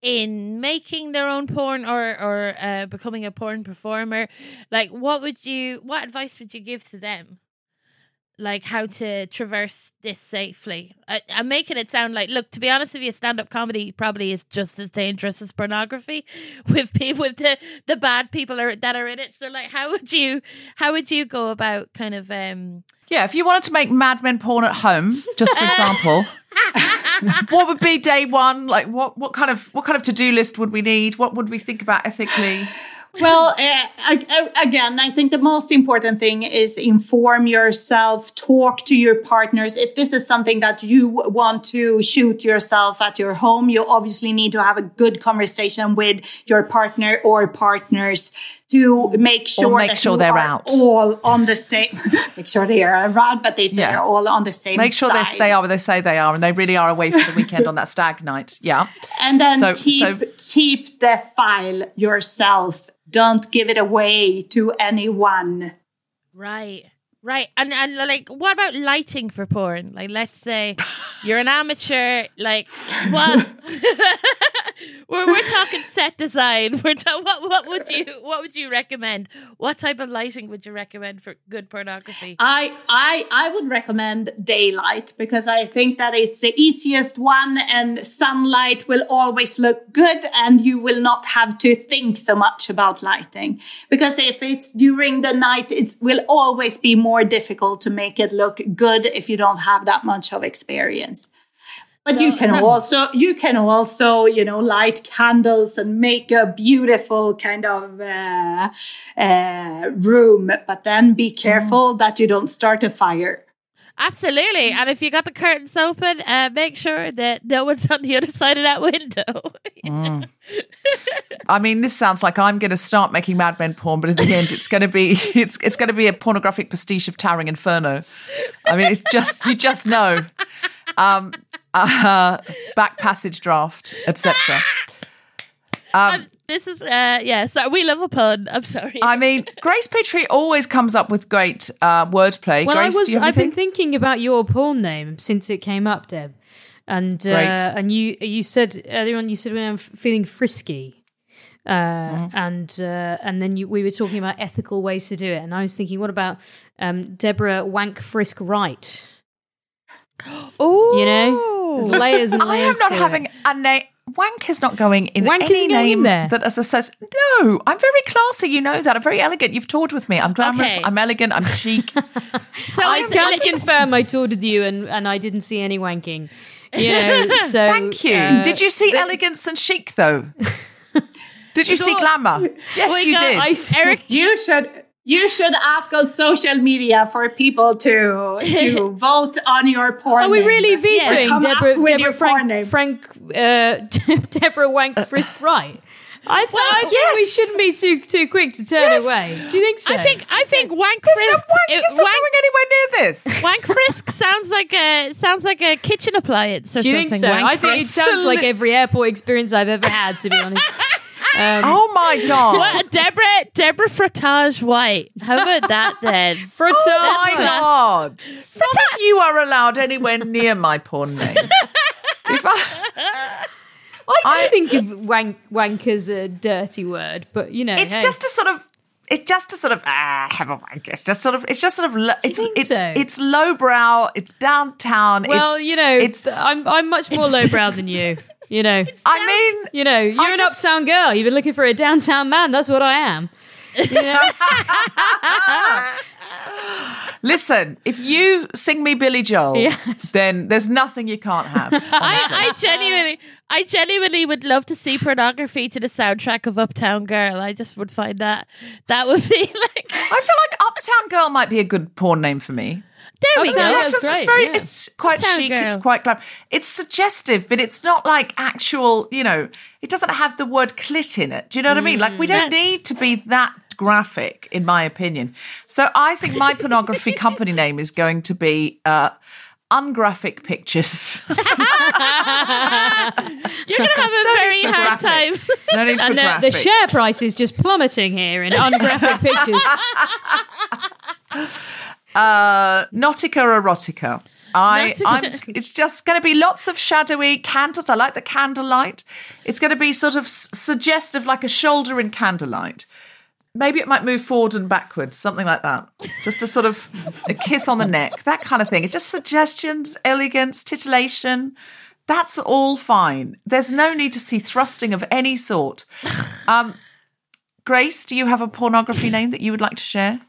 Speaker 3: in making their own porn or or uh, becoming a porn performer, like, what would you, what advice would you give to them? Like how to traverse this safely. I, I'm making it sound like, look, to be honest with you, stand-up comedy probably is just as dangerous as pornography, with people, with the the bad people are, that are in it. So, like, how would you, how would you go about kind of um
Speaker 2: Yeah, if you wanted to make Mad Men porn at home, just for example, what would be day one? Like, what what kind of what kind of to do list would we need? What would we think about ethically?
Speaker 4: well, uh, again, I think the most important thing is inform yourself, talk to your partners. If this is something that you want to shoot yourself at your home, you obviously need to have a good conversation with your partner or partners to make sure
Speaker 2: make
Speaker 4: that
Speaker 2: sure
Speaker 4: you
Speaker 2: they're
Speaker 4: are
Speaker 2: out.
Speaker 4: all on the same. make sure they are around, but they,
Speaker 2: Yeah.
Speaker 4: they're all on the same.
Speaker 2: Make sure they,
Speaker 4: side.
Speaker 2: they are where they say they are, and they really are away for the weekend on that stag night. Yeah.
Speaker 4: And then
Speaker 2: So-
Speaker 4: keep
Speaker 2: so-
Speaker 4: keep the file yourself. Don't give it away to anyone.
Speaker 3: Right. Right. And and like what about lighting for porn? Like let's say you're an amateur, like what we're we're talking set design. We're ta- what what would you what would you recommend? What type of lighting would you recommend for good pornography?
Speaker 4: I I I would recommend daylight because I think that it's the easiest one and sunlight will always look good and you will not have to think so much about lighting. Because if it's during the night, it will always be more difficult to make it look good if you don't have that much of experience. But you can also you can also you know light candles and make a beautiful kind of uh, uh, room. But then be careful that you don't start a fire.
Speaker 3: Absolutely. And if you got the curtains open, uh, make sure that no one's on the other side of that window.
Speaker 2: I mean, this sounds like I'm going to start making Mad Men porn, but in the end, it's going to be it's it's going to be a pornographic pastiche of Towering Inferno. I mean, it's just you just know, um, uh, back passage draft, etc.
Speaker 3: Um, this is uh yeah, so we love a pun. I'm sorry.
Speaker 2: I mean, Grace Petrie always comes up with great uh, wordplay.
Speaker 6: Well,
Speaker 2: Grace,
Speaker 6: I was.
Speaker 2: do you have
Speaker 6: I've been thinking about your porn name since it came up, Deb, and uh,
Speaker 2: Great.
Speaker 6: and you you said earlier on you said when I'm feeling frisky, uh,
Speaker 2: Mm-hmm.
Speaker 6: and uh, and then you, we were talking about ethical ways to do it, and I was thinking, what about um, Deborah Wank Frisk Wright?
Speaker 3: oh,
Speaker 6: You know, there's layers and layers.
Speaker 2: I am not having
Speaker 6: it.
Speaker 2: a name. Wank is not going in
Speaker 6: Wank
Speaker 2: any
Speaker 6: isn't in
Speaker 2: name
Speaker 6: there.
Speaker 2: that as a says. No, I'm very classy. You know that. I'm very elegant. You've toured with me. I'm glamorous.
Speaker 3: Okay.
Speaker 2: I'm elegant. I'm chic.
Speaker 3: So
Speaker 6: I
Speaker 3: it's-
Speaker 6: can confirm I toured with you, and and I didn't see any wanking. You know, so
Speaker 2: Thank you.
Speaker 6: uh,
Speaker 2: did you see elegance and chic though? did you see glamour? Yes,
Speaker 3: we
Speaker 2: you
Speaker 3: got
Speaker 2: did.
Speaker 6: I-
Speaker 3: Eric
Speaker 4: You should you should ask on social media for people to to vote on your porn.
Speaker 6: Are we really
Speaker 4: Or
Speaker 6: vetoing
Speaker 4: come up
Speaker 6: Deborah,
Speaker 4: with
Speaker 6: Deborah
Speaker 4: your porn
Speaker 6: Frank,
Speaker 4: name.
Speaker 6: Frank uh, Deborah Wank Frisk Wright? I, th- I think we shouldn't be too too quick to turn
Speaker 2: Yes.
Speaker 6: away. Do you think so?
Speaker 3: I think I think wank
Speaker 2: There's no
Speaker 3: frisk.
Speaker 2: wank.
Speaker 3: it-
Speaker 2: It's not
Speaker 3: wank,
Speaker 2: going anywhere near this.
Speaker 3: wank frisk sounds like a sounds like a kitchen appliance or
Speaker 6: Do you
Speaker 3: something.
Speaker 6: think so?
Speaker 3: Wank
Speaker 6: I think it sounds like every airport experience I've ever had. To be honest. Um,
Speaker 2: Oh my god!
Speaker 3: What, Deborah Deborah Frottage White. How about that then?
Speaker 6: for a
Speaker 2: Oh my god! None of you are allowed anywhere near my porn name. If I,
Speaker 6: I do
Speaker 2: I-
Speaker 6: think of wank wank as a dirty word, but you know,
Speaker 2: it's
Speaker 6: hey.
Speaker 2: just a sort of. It's just a sort of ah, have a wank. It's just sort of. It's just sort of. Lo- it's it's
Speaker 6: so?
Speaker 2: it's lowbrow. It's downtown.
Speaker 6: well,
Speaker 2: it's,
Speaker 6: you know,
Speaker 2: it's.
Speaker 6: I'm I'm much more lowbrow than you. You know,
Speaker 2: I mean,
Speaker 6: you know, you're
Speaker 2: I
Speaker 6: an
Speaker 2: just-
Speaker 6: uptown girl. You've been looking for a downtown man. That's what I am.
Speaker 2: Listen. If you sing me Billy Joel,
Speaker 6: Yes.
Speaker 2: then there's nothing you can't have.
Speaker 3: I, I genuinely, I genuinely would love to see pornography to the soundtrack of Uptown Girl. I just would find that that would be like
Speaker 2: I feel like Uptown Girl might be a good porn name for me.
Speaker 3: there we
Speaker 6: Uptown
Speaker 3: go.
Speaker 2: That's just, it's very,
Speaker 6: yeah.
Speaker 2: it's quite
Speaker 3: Uptown
Speaker 2: chic.
Speaker 3: Girl.
Speaker 2: It's quite glam. It's suggestive, but it's not like actual. You know, it doesn't have the word clit in it. Do you know what I mean? Like we don't
Speaker 3: mm.
Speaker 2: need to be that graphic, in my opinion. So I think my pornography company name is going to be. Uh, Ungraphic pictures.
Speaker 3: You're gonna have a very hard time.
Speaker 2: No need
Speaker 6: and uh, the share price is just plummeting here in ungraphic pictures.
Speaker 2: uh, Nautica erotica. I, I'm. It's just going to be lots of shadowy candles. I like the candlelight. It's going to be sort of suggestive, like a shoulder in candlelight. Maybe it might move forward and backwards, something like that. Just a sort of a kiss on the neck, that kind of thing. It's just suggestions, elegance, titillation. That's all fine. There's no need to see thrusting of any sort. Um, Grace, do you have a pornography name that you would like to share?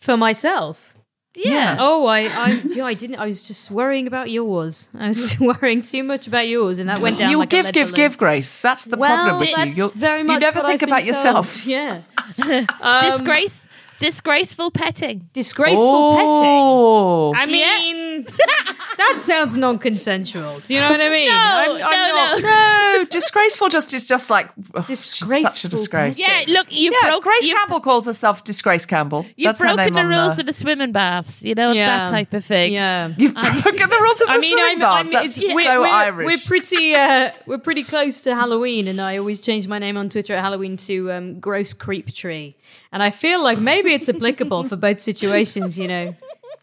Speaker 6: For myself.
Speaker 3: Yeah.
Speaker 6: Oh, I, I, do you know, I didn't. I was just worrying about yours. I was worrying too much about yours, and that went down.
Speaker 2: You'll
Speaker 6: like
Speaker 2: give,
Speaker 6: lead
Speaker 2: give,
Speaker 6: balloon.
Speaker 2: give, Grace. That's the
Speaker 6: Well,
Speaker 2: problem with you.
Speaker 6: that's
Speaker 2: You'll,
Speaker 6: very much
Speaker 2: you never
Speaker 6: what
Speaker 2: think
Speaker 6: I've
Speaker 2: about
Speaker 6: been
Speaker 2: yourself.
Speaker 6: told. Yeah. Um,
Speaker 3: Disgrace, disgraceful petting.
Speaker 6: disgraceful petting.
Speaker 2: Oh,
Speaker 6: I mean, that sounds non-consensual. Do you know what I mean?
Speaker 3: No,
Speaker 6: I'm, I'm
Speaker 3: no,
Speaker 6: not.
Speaker 2: no, disgraceful just is just like ugh, she's such a
Speaker 6: Disgraceful
Speaker 2: disgrace.
Speaker 3: Yeah, look, you've
Speaker 2: Yeah,
Speaker 3: broke.
Speaker 2: Grace
Speaker 3: you've,
Speaker 2: Campbell calls herself Disgrace Campbell.
Speaker 3: you've
Speaker 2: That's
Speaker 3: broken the rules
Speaker 2: the-
Speaker 3: of the swimming baths. You know, it's
Speaker 6: Yeah.
Speaker 3: that type of thing.
Speaker 6: Yeah.
Speaker 2: You've broken the rules of the
Speaker 6: I mean,
Speaker 2: swimming
Speaker 6: I'm,
Speaker 2: baths.
Speaker 6: I'm,
Speaker 2: That's
Speaker 6: it's-
Speaker 2: so
Speaker 6: we're, we're,
Speaker 2: Irish.
Speaker 6: We're pretty, uh, we're pretty close to Halloween, and I always change my name on Twitter at Halloween to um, Gross Creep Tree, and I feel like maybe it's applicable for both situations. You know,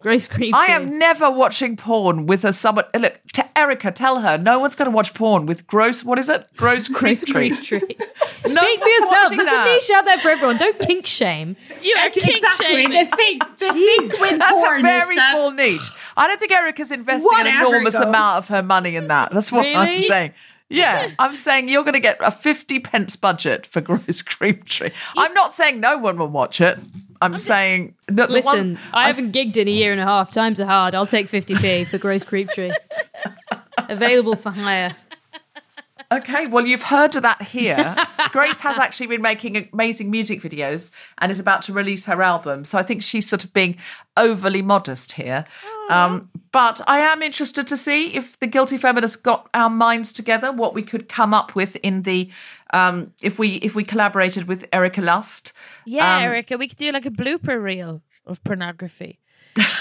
Speaker 6: Gross Creep.
Speaker 2: I am never watching porn with a someone. Look, to Erika, tell her no one's going to watch porn with gross. What is it? Gross creep
Speaker 6: Gross
Speaker 2: tree.
Speaker 6: Creep Tree.
Speaker 2: No
Speaker 6: Speak for yourself.
Speaker 2: watching
Speaker 6: There's
Speaker 2: that.
Speaker 6: a niche out there for everyone. Don't kink shame.
Speaker 3: You are kink
Speaker 4: exactly.
Speaker 3: shaming.
Speaker 4: The thing, the thing
Speaker 2: That's
Speaker 4: porn
Speaker 2: a very
Speaker 4: that
Speaker 2: small niche. I don't think Erika's investing an enormous amount of her money in that. That's what I'm saying. Yeah, I'm saying you're going to get a 50 pence budget for Gross Creep Tree. I'm not saying no one will watch it. I'm saying that the
Speaker 6: Listen,
Speaker 2: one,
Speaker 6: I haven't gigged in a year and a half. Times are hard. I'll take 50p for Gross Creep Tree. Available for hire.
Speaker 2: Okay, well, you've heard of that here. Grace has actually been making amazing music videos and is about to release her album. So I think she's sort of being overly modest here. Um, but I am interested to see if the Guilty Feminists got our minds together, what we could come up with in the um, if we if we collaborated with Erika Lust.
Speaker 3: Yeah,
Speaker 2: Um,
Speaker 3: Erica, we could do like a blooper reel of pornography.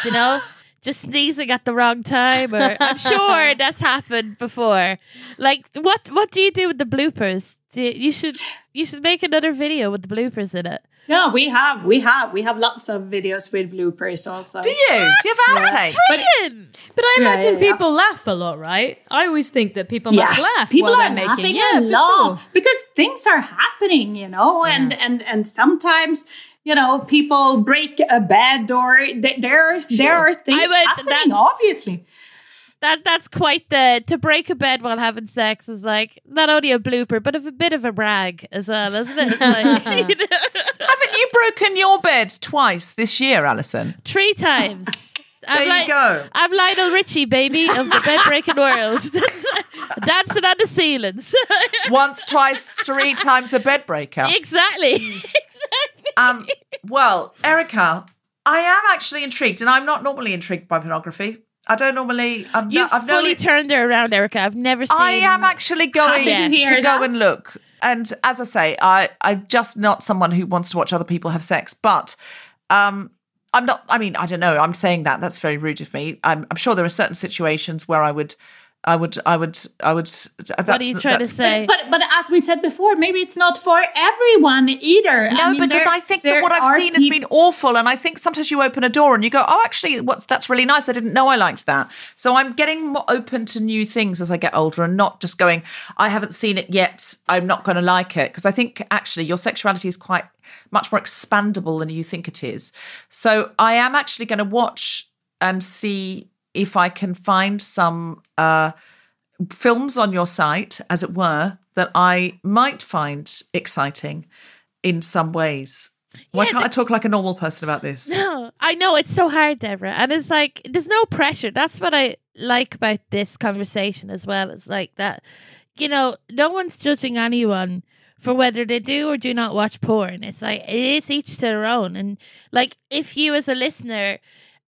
Speaker 3: you know, just sneezing at the wrong time, or I'm sure that's happened before. Like, what what do you do with the bloopers? You, you should you should make another video with the bloopers in it.
Speaker 4: No, we have, we have, we have lots of videos with bloopers also.
Speaker 2: Do you? Do you have outtakes?
Speaker 3: Brilliant.
Speaker 6: But I imagine
Speaker 4: yeah, yeah.
Speaker 6: people laugh a lot, right? I always think that people
Speaker 4: Yes,
Speaker 6: must laugh
Speaker 4: people
Speaker 6: while
Speaker 4: are
Speaker 6: they're making.
Speaker 4: laughing
Speaker 6: Yeah,
Speaker 4: a lot
Speaker 6: sure.
Speaker 4: because things are happening, you know, and and and sometimes you know people break a bed or th- there are there are things
Speaker 3: I would-
Speaker 4: happening.
Speaker 3: that-
Speaker 4: obviously,
Speaker 3: That that's quite the to break a bed while having sex is like not only a blooper but of a bit of a brag as well, isn't it? Like, you know,
Speaker 2: Haven't you broken your bed twice this year, Alison?
Speaker 3: three times. I'm
Speaker 2: There you
Speaker 3: like,
Speaker 2: go.
Speaker 3: I'm Lionel Richie, baby, of the bed breaking world. Dancing on the ceilings.
Speaker 2: Once, twice, three times a bed breaker.
Speaker 3: exactly.
Speaker 2: Um, well, Erika, I am actually intrigued, and I'm not normally intrigued by pornography. I don't normally. I'm
Speaker 3: You've
Speaker 2: not, I've
Speaker 3: fully
Speaker 2: normally,
Speaker 3: turned her around, Erika. I've never seen.
Speaker 2: I am actually going
Speaker 4: to
Speaker 2: to go and look. And as I say, I I'm just not someone who wants to watch other people have sex. But um, I'm not. I mean, I don't know. I'm saying that. That's very rude of me. I'm, I'm sure there are certain situations where I would. I would, I would, I would. That's,
Speaker 3: What are you trying to say?
Speaker 4: but but as we said before, maybe it's not for everyone either.
Speaker 2: No, because
Speaker 4: there-
Speaker 2: I think that what I've
Speaker 4: are
Speaker 2: seen has been awful, and I think sometimes you open a door and you go, "Oh, actually, what's that's really nice. I didn't know I liked that." So I'm getting more open to new things as I get older, and not just going, "I haven't seen it yet. I'm not going to like it," because I think actually your sexuality is quite much more expandable than you think it is. So I am actually going to watch and see if I can find some. uh films on your site, as it were, that I might find exciting in some ways. Why
Speaker 3: Yeah,
Speaker 2: can't I talk like a normal person about this?
Speaker 3: No, I know it's so hard, Deborah, and it's like there's no pressure. That's what I like about this conversation as well. It's like that, you know, no one's judging anyone for whether they do or do not watch porn. It's like it is each to their own, and like if you as a listener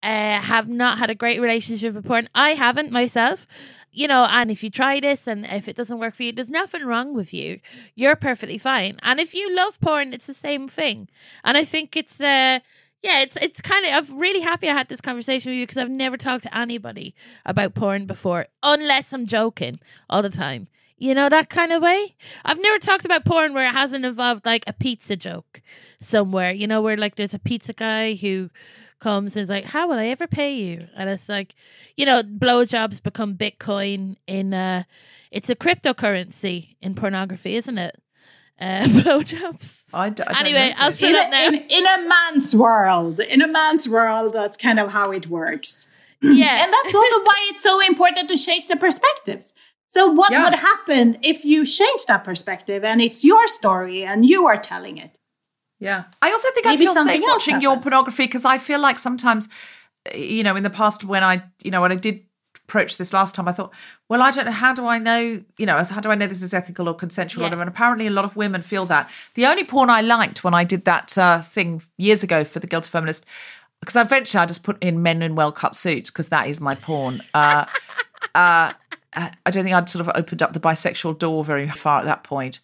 Speaker 3: uh, have not had a great relationship with porn, I haven't myself. You know, and if you try this and if it doesn't work for you, there's nothing wrong with you. You're perfectly fine. And if you love porn, it's the same thing. And I think it's uh yeah, it's it's kind of. I'm really happy I had this conversation with you because I've never talked to anybody about porn before, unless I'm joking all the time. You know that kind of way. I've never talked about porn where it hasn't involved like a pizza joke somewhere. You know where like there's a pizza guy who comes and is like, "How will I ever pay you?" And it's like, you know, blowjobs become Bitcoin in. uh It's a cryptocurrency in pornography, isn't it? Uh, blowjobs.
Speaker 2: I d- I don't
Speaker 3: Anyway,
Speaker 2: know
Speaker 3: I'll shut
Speaker 4: in
Speaker 3: up
Speaker 4: a,
Speaker 3: now.
Speaker 4: in, in a man's world. In a man's world, that's kind of how it works.
Speaker 3: Yeah,
Speaker 4: And that's also why it's so important to change the perspectives. So, what
Speaker 2: Yeah.
Speaker 4: would happen if you change that perspective and it's your story and you are telling it?
Speaker 2: Yeah. I also think I
Speaker 4: Maybe
Speaker 2: feel safe watching your pornography because I feel like sometimes you know, in the past when I, you know, when I did approach this last time, I thought, well, I don't know. How do I know, you know, how do I know this is ethical or consensual?
Speaker 3: Yeah.
Speaker 2: And apparently a lot of women feel that. The only porn I liked when I did that uh, thing years ago for the Guilty Feminist, because eventually I just put in men in well cut suits because that is my porn. Uh, uh, I don't think I'd sort of opened up the bisexual door very far at that point.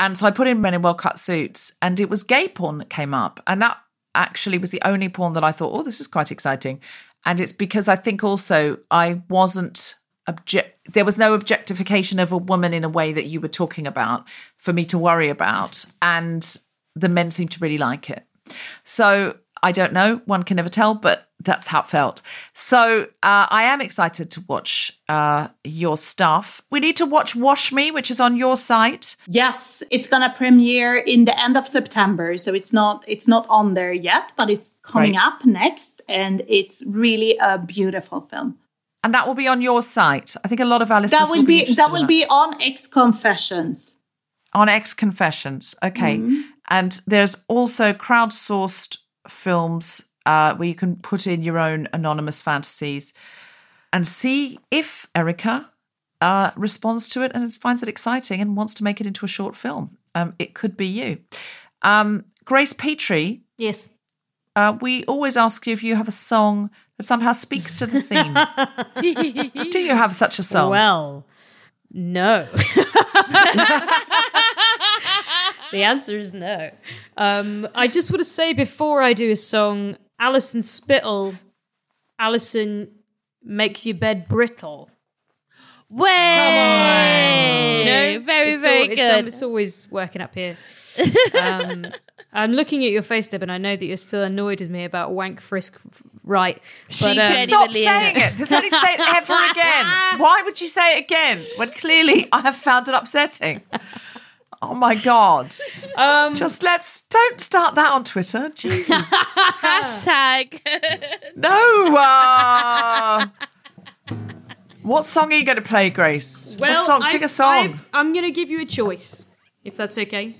Speaker 2: And so I put in men in well cut suits, and it was gay porn that came up. And that actually was the only porn that I thought, oh, this is quite exciting. And it's because I think also I wasn't object, there was no objectification of a woman in a way that you were talking about for me to worry about. And the men seemed to really like it. So I don't know, one can never tell, but that's how it felt. So uh, I am excited to watch uh, your stuff. We need to watch Wash Me, which is on your site.
Speaker 4: Yes, it's gonna premiere in the end of September, so it's not it's not on there yet, but it's coming
Speaker 2: Great.
Speaker 4: up next, and it's really a beautiful film.
Speaker 2: And that will be on your site. I think a lot of our listeners
Speaker 4: That will be
Speaker 2: interested
Speaker 4: that will be on XConfessions.
Speaker 2: on XConfessions. Okay. And there's also crowdsourced films uh, where you can put in your own anonymous fantasies and see if Erika uh, responds to it and finds it exciting and wants to make it into a short film. Um, it could be you. Um, Grace Petrie,
Speaker 6: Yes.
Speaker 2: uh, we always ask you if you have a song that somehow speaks to the theme. Do you have such a song?
Speaker 6: Well, no. the answer is no. Um, I just want to say before I do a song, Alison Spittle, Alison makes your bed brittle.
Speaker 3: Way!
Speaker 6: You know,
Speaker 3: very,
Speaker 6: it's
Speaker 3: very
Speaker 6: al- it's,
Speaker 3: good.
Speaker 6: um, it's always working up here. Um, I'm looking at your face, Deb, and I know that you're still annoyed with me about wank frisk right.
Speaker 3: She
Speaker 6: But, um,
Speaker 2: Stop saying it. There's only say it ever again. Why would you say it again when clearly I have found it upsetting? Oh my god!
Speaker 6: um,
Speaker 2: Just let's don't start that on Twitter. Jesus,
Speaker 3: Hashtag.
Speaker 2: no. Uh... What song are you going to play, Grace?
Speaker 6: well,
Speaker 2: what song? Sing
Speaker 6: I've-
Speaker 2: a song.
Speaker 6: I've- I'm going to give you a choice, if that's okay.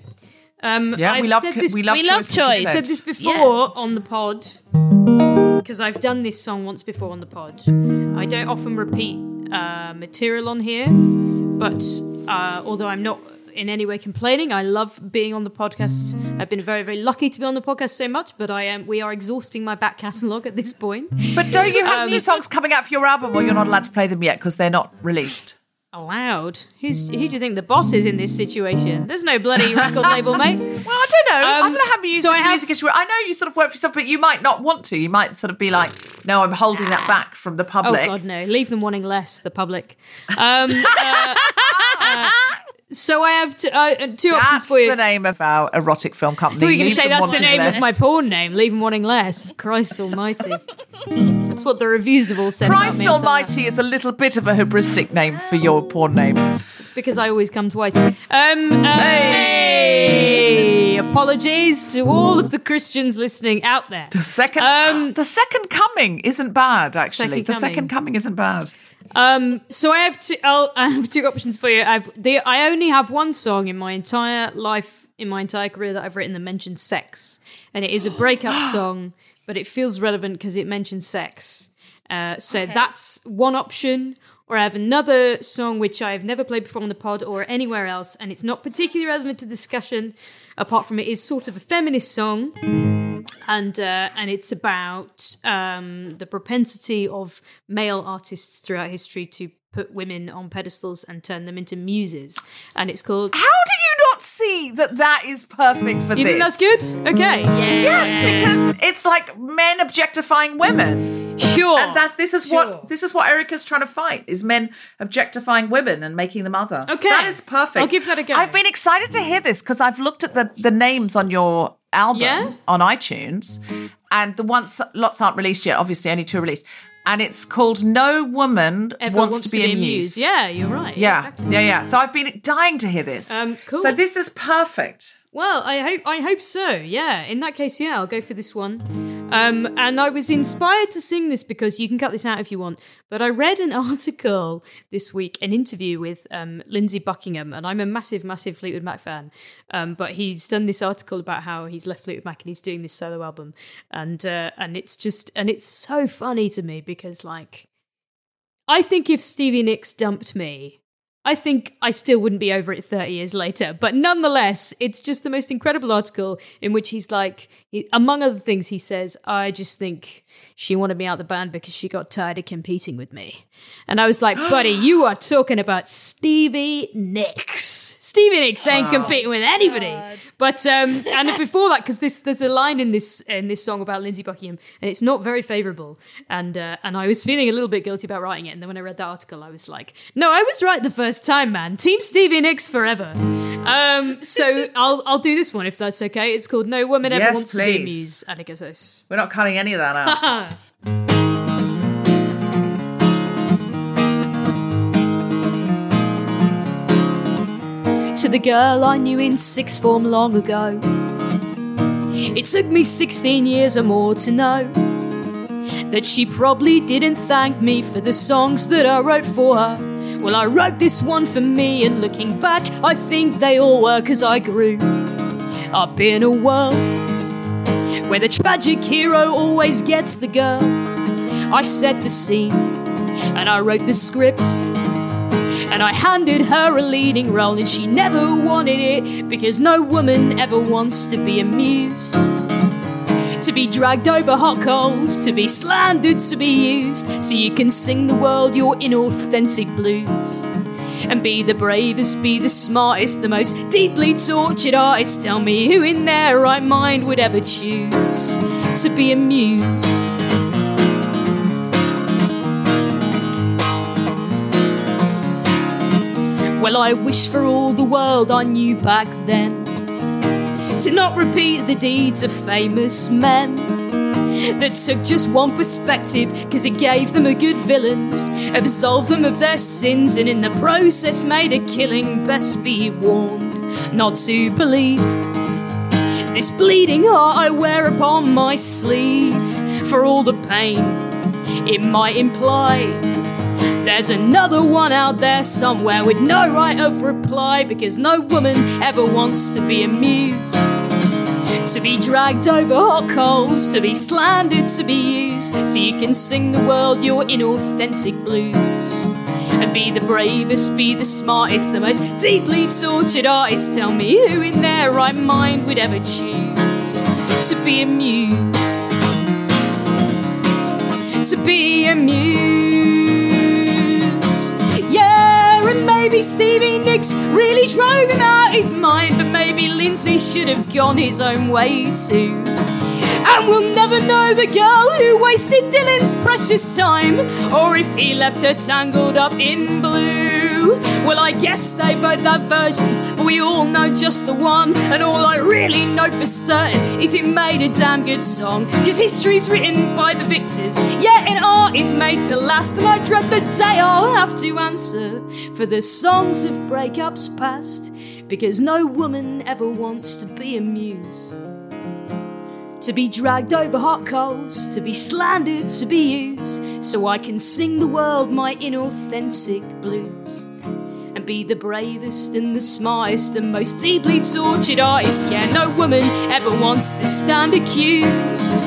Speaker 6: Um,
Speaker 2: yeah, we
Speaker 6: I've
Speaker 2: love co-
Speaker 6: this-
Speaker 2: we love
Speaker 3: we
Speaker 2: choice.
Speaker 3: choice.
Speaker 6: I said this before
Speaker 3: Yeah.
Speaker 6: on the pod because I've done this song once before on the pod. I don't often repeat uh, material on here, but uh, although I'm not in any way complaining, I love being on the podcast. I've been very, very lucky to be on the podcast so much, but I am. We are exhausting my back catalogue at this point.
Speaker 2: But don't you have
Speaker 6: Um,
Speaker 2: new songs coming out for your album, or you're not allowed to play them yet because they're not released?
Speaker 6: Allowed? Who's who do you think the boss is in this situation? There's no bloody record label, mate.
Speaker 2: Well, I don't know. I
Speaker 6: Um,
Speaker 2: don't know how music,
Speaker 6: so I have-
Speaker 2: music is. I know you sort of work for yourself, but you might not want to. You might sort of be like, "No, I'm holding that back from the public. Oh.
Speaker 6: God, no! Leave them wanting less. The public. Um, uh, uh, so I have two, uh, two options for you.
Speaker 2: That's the name of our erotic film company.
Speaker 6: I thought you were going to say that's the name of my porn name. Leave them wanting less. Christ Almighty. that's what the reviews have all said.
Speaker 2: Christ. Almighty is a little bit of a hubristic name for your porn name.
Speaker 6: It's because I always come twice. Um, uh, hey! Apologies to all of the Christians listening out there.
Speaker 2: The second,
Speaker 6: Um,
Speaker 2: the second coming isn't bad. Actually,
Speaker 6: Second
Speaker 2: the
Speaker 6: Coming.
Speaker 2: second coming isn't bad.
Speaker 6: Um, so I have two. I'll, I have two options for you. I've the I only have one song in my entire life, in my entire career that I've written that mentions sex, and it is a breakup song, but it feels relevant because it mentions sex. Uh, so that's one option. Or I have another song which I've never played before on the pod or anywhere else, and it's not particularly relevant to discussion. Apart from it is sort of a feminist song, and uh, and it's about um, the propensity of male artists throughout history to put women on pedestals and turn them into muses. And it's called.
Speaker 2: How do you see that that is perfect for
Speaker 6: You
Speaker 2: this?
Speaker 6: You think that's good? Okay.
Speaker 2: Yes, because it's like men objectifying women.
Speaker 6: Sure.
Speaker 2: And that this is
Speaker 6: Sure.
Speaker 2: what this is what Erika's trying to fight is men objectifying women and making them other.
Speaker 6: Okay.
Speaker 2: that is perfect.
Speaker 6: I'll give that a go.
Speaker 2: I've been excited to hear this because I've looked at the the names on your album
Speaker 6: Yeah?
Speaker 2: on iTunes, and the ones lots aren't released yet. Obviously, only two released, and it's called "No Woman
Speaker 6: Ever
Speaker 2: Wants, to Be, a Muse."
Speaker 6: Yeah, you're right.
Speaker 2: yeah,
Speaker 6: exactly.
Speaker 2: yeah, yeah. So I've been dying to hear this.
Speaker 6: Um, cool.
Speaker 2: So this is perfect.
Speaker 6: Well, I hope I hope so. Yeah. In that case, yeah, I'll go for this one. Um, and I was inspired to sing this because you can cut this out if you want. But I read an article this week, an interview with um, Lindsey Buckingham, and I'm a massive, massive Fleetwood Mac fan. Um, but he's done this article about how he's left Fleetwood Mac and he's doing this solo album, and uh, and it's just and it's so funny to me because like, I think if Stevie Nicks dumped me, I think I still wouldn't be over it 30 years later. But nonetheless, it's just the most incredible article in which he's like, he, among other things, he says, I just think she wanted me out the band because she got tired of competing with me. And I was like, buddy, you are talking about Stevie Nicks. Stevie Nicks ain't competing with anybody. But um, and before that, because this there's a line in this in this song about Lindsey Buckingham, and it's not very favourable. And uh, and I was feeling a little bit guilty about writing it. And then when I read that article, I was like, no, I was right the first time, man. Team Stevie Nicks forever. Um, so I'll I'll do this one if that's okay. It's called No Woman Ever
Speaker 2: Yes,
Speaker 6: Wants to Be
Speaker 2: please.
Speaker 6: a Muse, and it goes this.
Speaker 2: We're not cutting any of that out.
Speaker 6: to the girl I knew in sixth form long ago. It took me 16 years or more to know that she probably didn't thank me for the songs that I wrote for her. Well, I wrote this one for me, and looking back, I think they all were because I grew up in a world where the tragic hero always gets the girl. I set the scene and I wrote the script. And I handed her a leading role, and she never wanted it because no woman ever wants to be amused. To be dragged over hot coals, to be slandered, to be used, so you can sing the world your inauthentic blues. And be the bravest, be the smartest, the most deeply tortured artist. Tell me who in their right mind would ever choose to be a amused. Well, I wish for all the world I knew back then to not repeat the deeds of famous men that took just one perspective because it gave them a good villain, absolved them of their sins, and in the process made a killing. Best be warned not to believe this bleeding heart I wear upon my sleeve for all the pain it might imply. There's another one out there somewhere with no right of reply because no woman ever wants to be a muse. To be dragged over hot coals, to be slandered, to be used, so you can sing the world your inauthentic blues. And be the bravest, be the smartest, the most deeply tortured artist. Tell me who in their right mind would ever choose to be a muse. To be a muse. Maybe Stevie Nicks really drove him out his mind, but maybe Lindsey should have gone his own way too. And we'll never know the girl who wasted Dylan's precious time, or if he left her tangled up in blue. Well, I guess they both have versions, but we all know just the one. And all I really know for certain is it made a damn good song. Cause history's written by the victors, yeah, and art is made to last. And I dread the day I'll have to answer for the songs of breakups past. Because no woman ever wants to be a muse. To be dragged over hot coals, to be slandered, to be used, so I can sing the world my inauthentic blues. And be the bravest and the smartest and most deeply tortured artist. Yeah, no woman ever wants to stand accused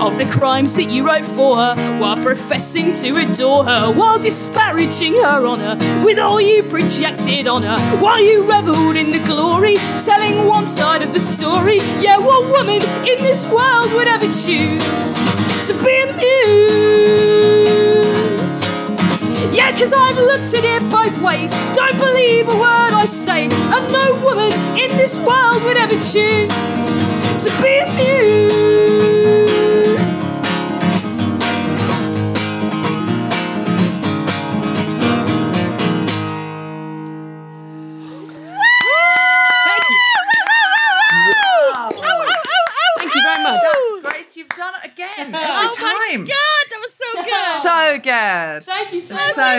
Speaker 6: of the crimes that you wrote for her while professing to adore her, while disparaging her honour with all you projected on her, while you revelled in the glory, telling one side of the story. Yeah, what woman in this world would ever choose to be a muse? Yeah, cause I've looked at it both ways. Don't believe a word I say, and no woman in this world would ever choose to be
Speaker 3: a muse.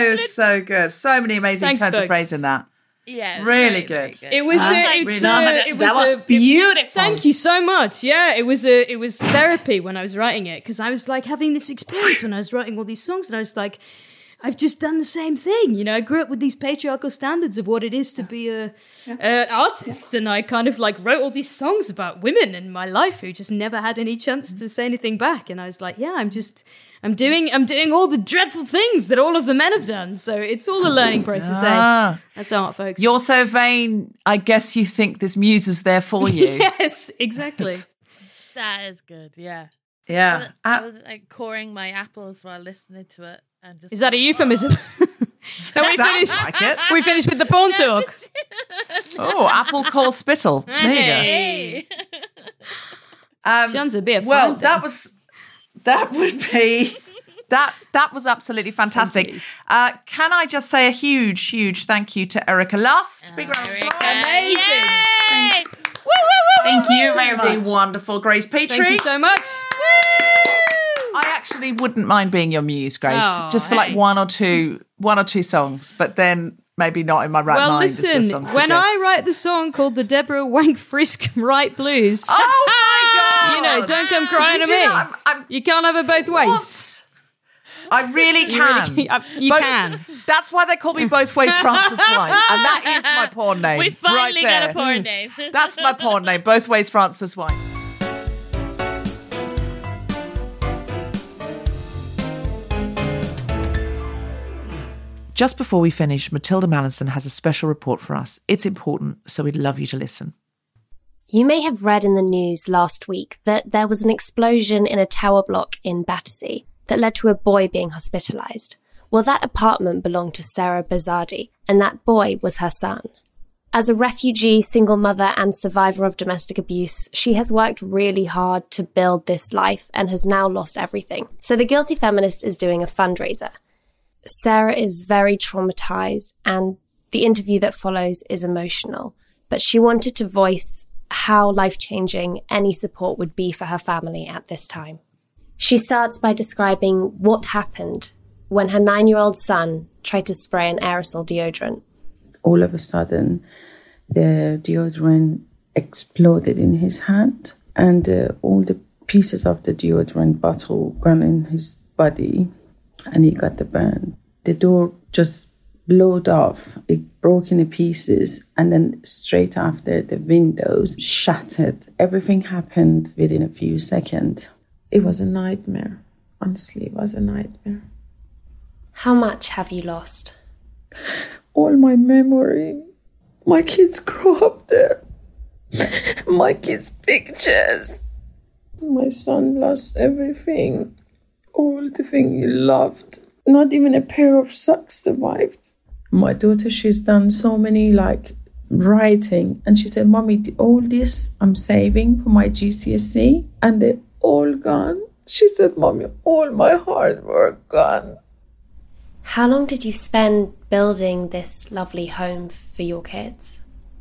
Speaker 3: So good.
Speaker 2: So
Speaker 6: So,
Speaker 2: so good. So many amazing
Speaker 6: Thanks,
Speaker 2: turns of phrase in that.
Speaker 3: Yeah,
Speaker 2: Really
Speaker 3: very, very
Speaker 2: good.
Speaker 6: It was.
Speaker 4: Ah,
Speaker 6: a, it's
Speaker 4: No,
Speaker 6: a,
Speaker 4: that-
Speaker 6: it was
Speaker 4: that was
Speaker 6: a-
Speaker 4: beautiful.
Speaker 6: Thank you so much. Yeah, it was a it was therapy when I was writing it because I was like having this experience when I was writing all these songs, and I was like, I've just done the same thing. You know, I grew up with these patriarchal standards of what it is to be a an artist, and I kind of like wrote all these songs about women in my life who just never had any chance to say anything back. And I was like, yeah, I'm just. I'm doing I'm doing all the dreadful things that all of the men have done. So it's all a learning process.
Speaker 2: Ah.
Speaker 6: Eh? That's art, folks.
Speaker 2: You're so vain. I guess you think this muse is there for you.
Speaker 6: yes, exactly.
Speaker 3: That is good. Yeah.
Speaker 2: yeah.
Speaker 3: I
Speaker 2: Uh,
Speaker 3: was like coring my apples while listening to it, and just
Speaker 6: Is that a euphemism? Are we
Speaker 2: sounds
Speaker 6: finished?
Speaker 2: like it.
Speaker 6: we finished with the porn talk.
Speaker 2: Oh, apple core spittle. There you
Speaker 3: Hey.
Speaker 2: go. Um,
Speaker 6: Shan's a bit.
Speaker 2: well,
Speaker 6: fine
Speaker 2: that was that would be that that was absolutely fantastic. Uh, can I just say a huge, huge thank you to Erika Lust? Big round of applause.
Speaker 6: amazing.
Speaker 3: Yay! Woo, woo, woo,
Speaker 4: Thank you very
Speaker 2: The
Speaker 4: much.
Speaker 2: wonderful Grace Petrie.
Speaker 6: Thank you so much.
Speaker 2: I actually wouldn't mind being your muse, Grace,
Speaker 6: Oh,
Speaker 2: just for like one or two, one or two songs, but then maybe not in my right
Speaker 6: Well,
Speaker 2: mind.
Speaker 6: listen, when I write the song called the Deborah Wank Frisk Right Blues,
Speaker 2: oh my god,
Speaker 6: you know, don't come crying
Speaker 2: You
Speaker 6: to me.
Speaker 2: I'm- I'm-
Speaker 6: you can't have it both ways.
Speaker 2: What? I really
Speaker 6: You
Speaker 2: can.
Speaker 6: really you uh,
Speaker 2: Both-
Speaker 6: can.
Speaker 2: That's why they call me both ways Frances-White, and that is my porn name.
Speaker 3: We finally
Speaker 2: right
Speaker 3: got a porn hmm. name.
Speaker 2: That's my porn name, both ways Frances-White. Just before we finish, Matilda Mallinson has a special report for us. It's important, so we'd love you to listen.
Speaker 7: You may have read in the news last week that there was an explosion in a tower block in Battersea that led to a boy being hospitalized. Well, that apartment belonged to Sarah Bazadi, and that boy was her son. As a refugee, single mother, and survivor of domestic abuse, she has worked really hard to build this life and has now lost everything. So the Guilty Feminist is doing a fundraiser. Sarah is very traumatized, and the interview that follows is emotional, but she wanted to voice how life changing any support would be for her family at this time. She starts by describing what happened when her nine year old son tried to spray an aerosol deodorant.
Speaker 8: all of a sudden the deodorant exploded in his hand and uh, all the pieces of the deodorant bottle gone in his body and he got the burn the door just blowed off it broke into pieces and then straight after the windows shattered everything happened within a few seconds it was a nightmare honestly it was a nightmare
Speaker 7: How much have you lost?
Speaker 8: all my memory. My kids grow up there. My kids' pictures. My son lost everything. All the thing he loved. Not even a pair of socks survived. My daughter, she's done so many like writing, and she said, "Mommy, all this I'm saving for my GCSE, and they're all gone." She said, "Mommy, all my hard work gone."
Speaker 7: How long did you spend building this lovely home for your kids?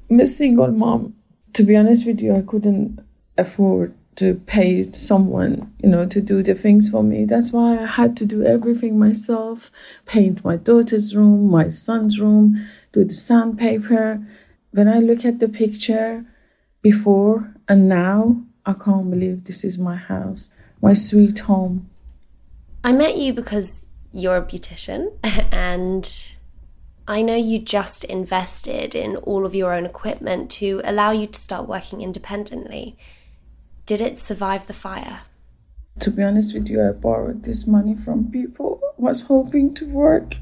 Speaker 8: I'm a single mom. To be honest with you, I couldn't afford to pay someone, you know, to do the things for me. That's why I had to do everything myself paint my daughter's room, my son's room, do the sandpaper. When I look at the picture before and now, I can't believe this is my house, my sweet home.
Speaker 7: I met you because you're a beautician and I know you just invested in all of your own equipment to allow you to start working independently. Did it survive the fire?
Speaker 8: To be honest with you, I borrowed this money from people, was hoping to work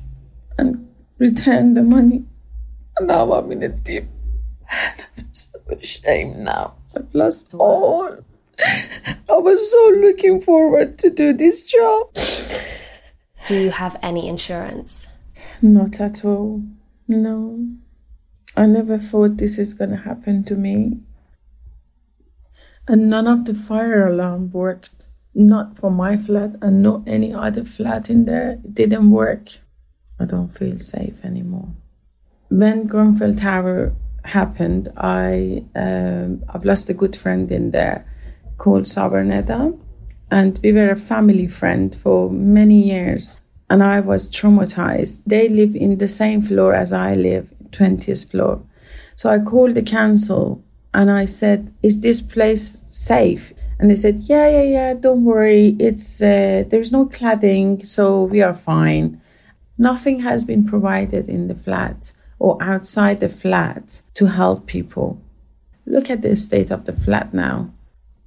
Speaker 8: and return the money. And now I'm in a deep, I'm so ashamed now. I've lost all. I was so looking forward to do this job.
Speaker 7: Do you have any insurance?
Speaker 8: Not at all. No. I never thought this is going to happen to me. And none of the fire alarm worked. Not for my flat and not any other flat in there. It didn't work. I don't feel safe anymore. When Grenfell Tower happened, I um, I've lost a good friend in there called Sabernetta, and we were a family friend for many years. And I was traumatized. They live in the same floor as I live, 20th floor. So I called the council and I said, "Is this place safe?" And they said, "Yeah, yeah, yeah. Don't worry. It's uh, there's no cladding, so we are fine." Nothing has been provided in the flat or outside the flat to help people. Look at the state of the flat now.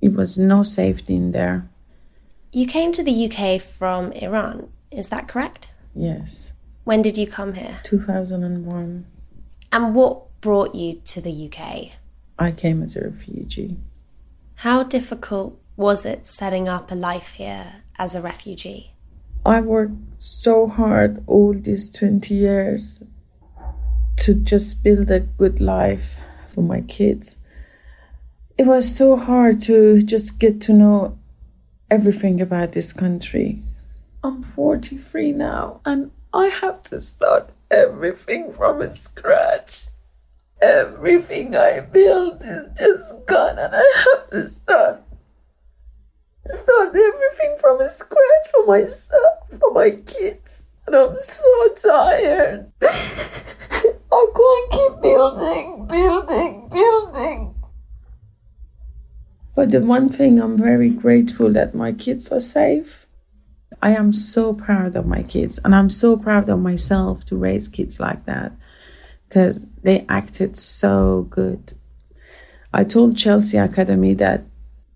Speaker 8: It was no safety in there.
Speaker 7: You came to the UK from Iran, is that correct?
Speaker 8: Yes,
Speaker 7: When did you come here?
Speaker 8: 2001.
Speaker 7: And what brought you to the UK?
Speaker 8: I came as a refugee.
Speaker 7: How difficult was it setting up a life here as a refugee?
Speaker 8: I worked so hard all these 20 years to just build a good life for my kids. It was so hard to just get to know everything about this country. I'm 43 now and I have to start everything from scratch. Everything I built is just gone and I have to start start everything from scratch for myself, for my kids. And I'm so tired. I can't keep building, building, building. But the one thing I'm very grateful that my kids are safe. I am so proud of my kids and I'm so proud of myself to raise kids like that because they acted so good. I told Chelsea Academy that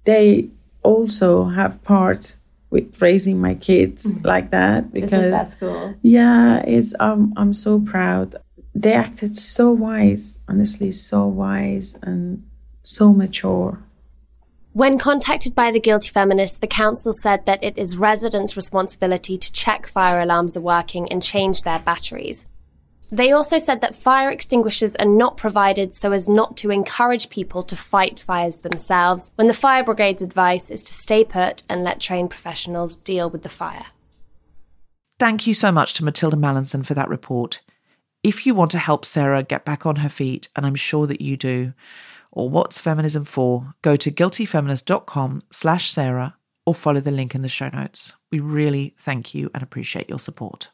Speaker 8: they also have part with raising my kids like that because
Speaker 7: school.
Speaker 8: yeah, it's um I'm so proud. They acted so wise, honestly, so wise and so mature.
Speaker 7: When contacted by the Guilty Feminist, the council said that it is residents' responsibility to check fire alarms are working and change their batteries. They also said that fire extinguishers are not provided so as not to encourage people to fight fires themselves, when the fire brigade's advice is to stay put and let trained professionals deal with the fire.
Speaker 2: Thank you so much to Matilda Mallinson for that report. If you want to help Sarah get back on her feet, and I'm sure that you do, or what's feminism for, go to guiltyfeminist.com slash Sarah or follow the link in the show notes. We really thank you and appreciate your support.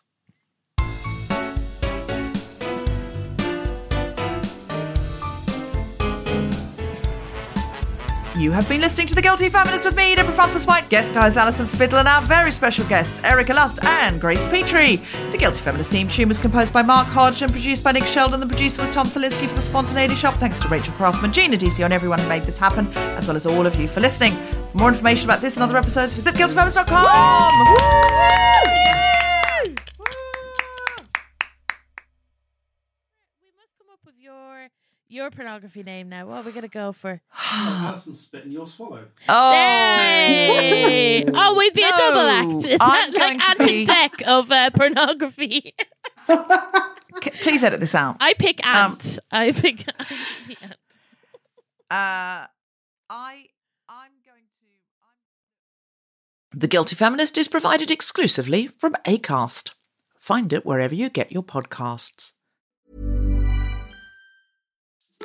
Speaker 2: You have been listening to The Guilty Feminist with me, Deborah Frances-White, guest guys Alison Spittle, and our very special guests, Erika Lust and Grace Petrie. The Guilty Feminist theme tune was composed by Mark Hodge and produced by Nick Sheldon. The producer was Tom Salinsky for the Spontaneity Shop. Thanks to Rachel Craftman, Gina Decio, and everyone who made this happen, as well as all of you for listening. For more information about this and other episodes, visit guiltyfeminist.com. Woo! Yay!
Speaker 3: We must come up with your your pornography name now. What are we gonna go for?
Speaker 9: Alison spit and you'll swallow.
Speaker 2: Oh,
Speaker 3: Hey! oh, we'd be a double act. Is
Speaker 2: I'm
Speaker 3: that like
Speaker 2: going to
Speaker 3: Anton
Speaker 2: be-
Speaker 3: Dec of uh, pornography?
Speaker 2: C- please edit this out.
Speaker 3: I pick
Speaker 2: Um.
Speaker 3: I pick ant.
Speaker 2: Uh, I I'm going to. I'm... The Guilty Feminist is provided exclusively from Acast. Find it wherever you get your podcasts.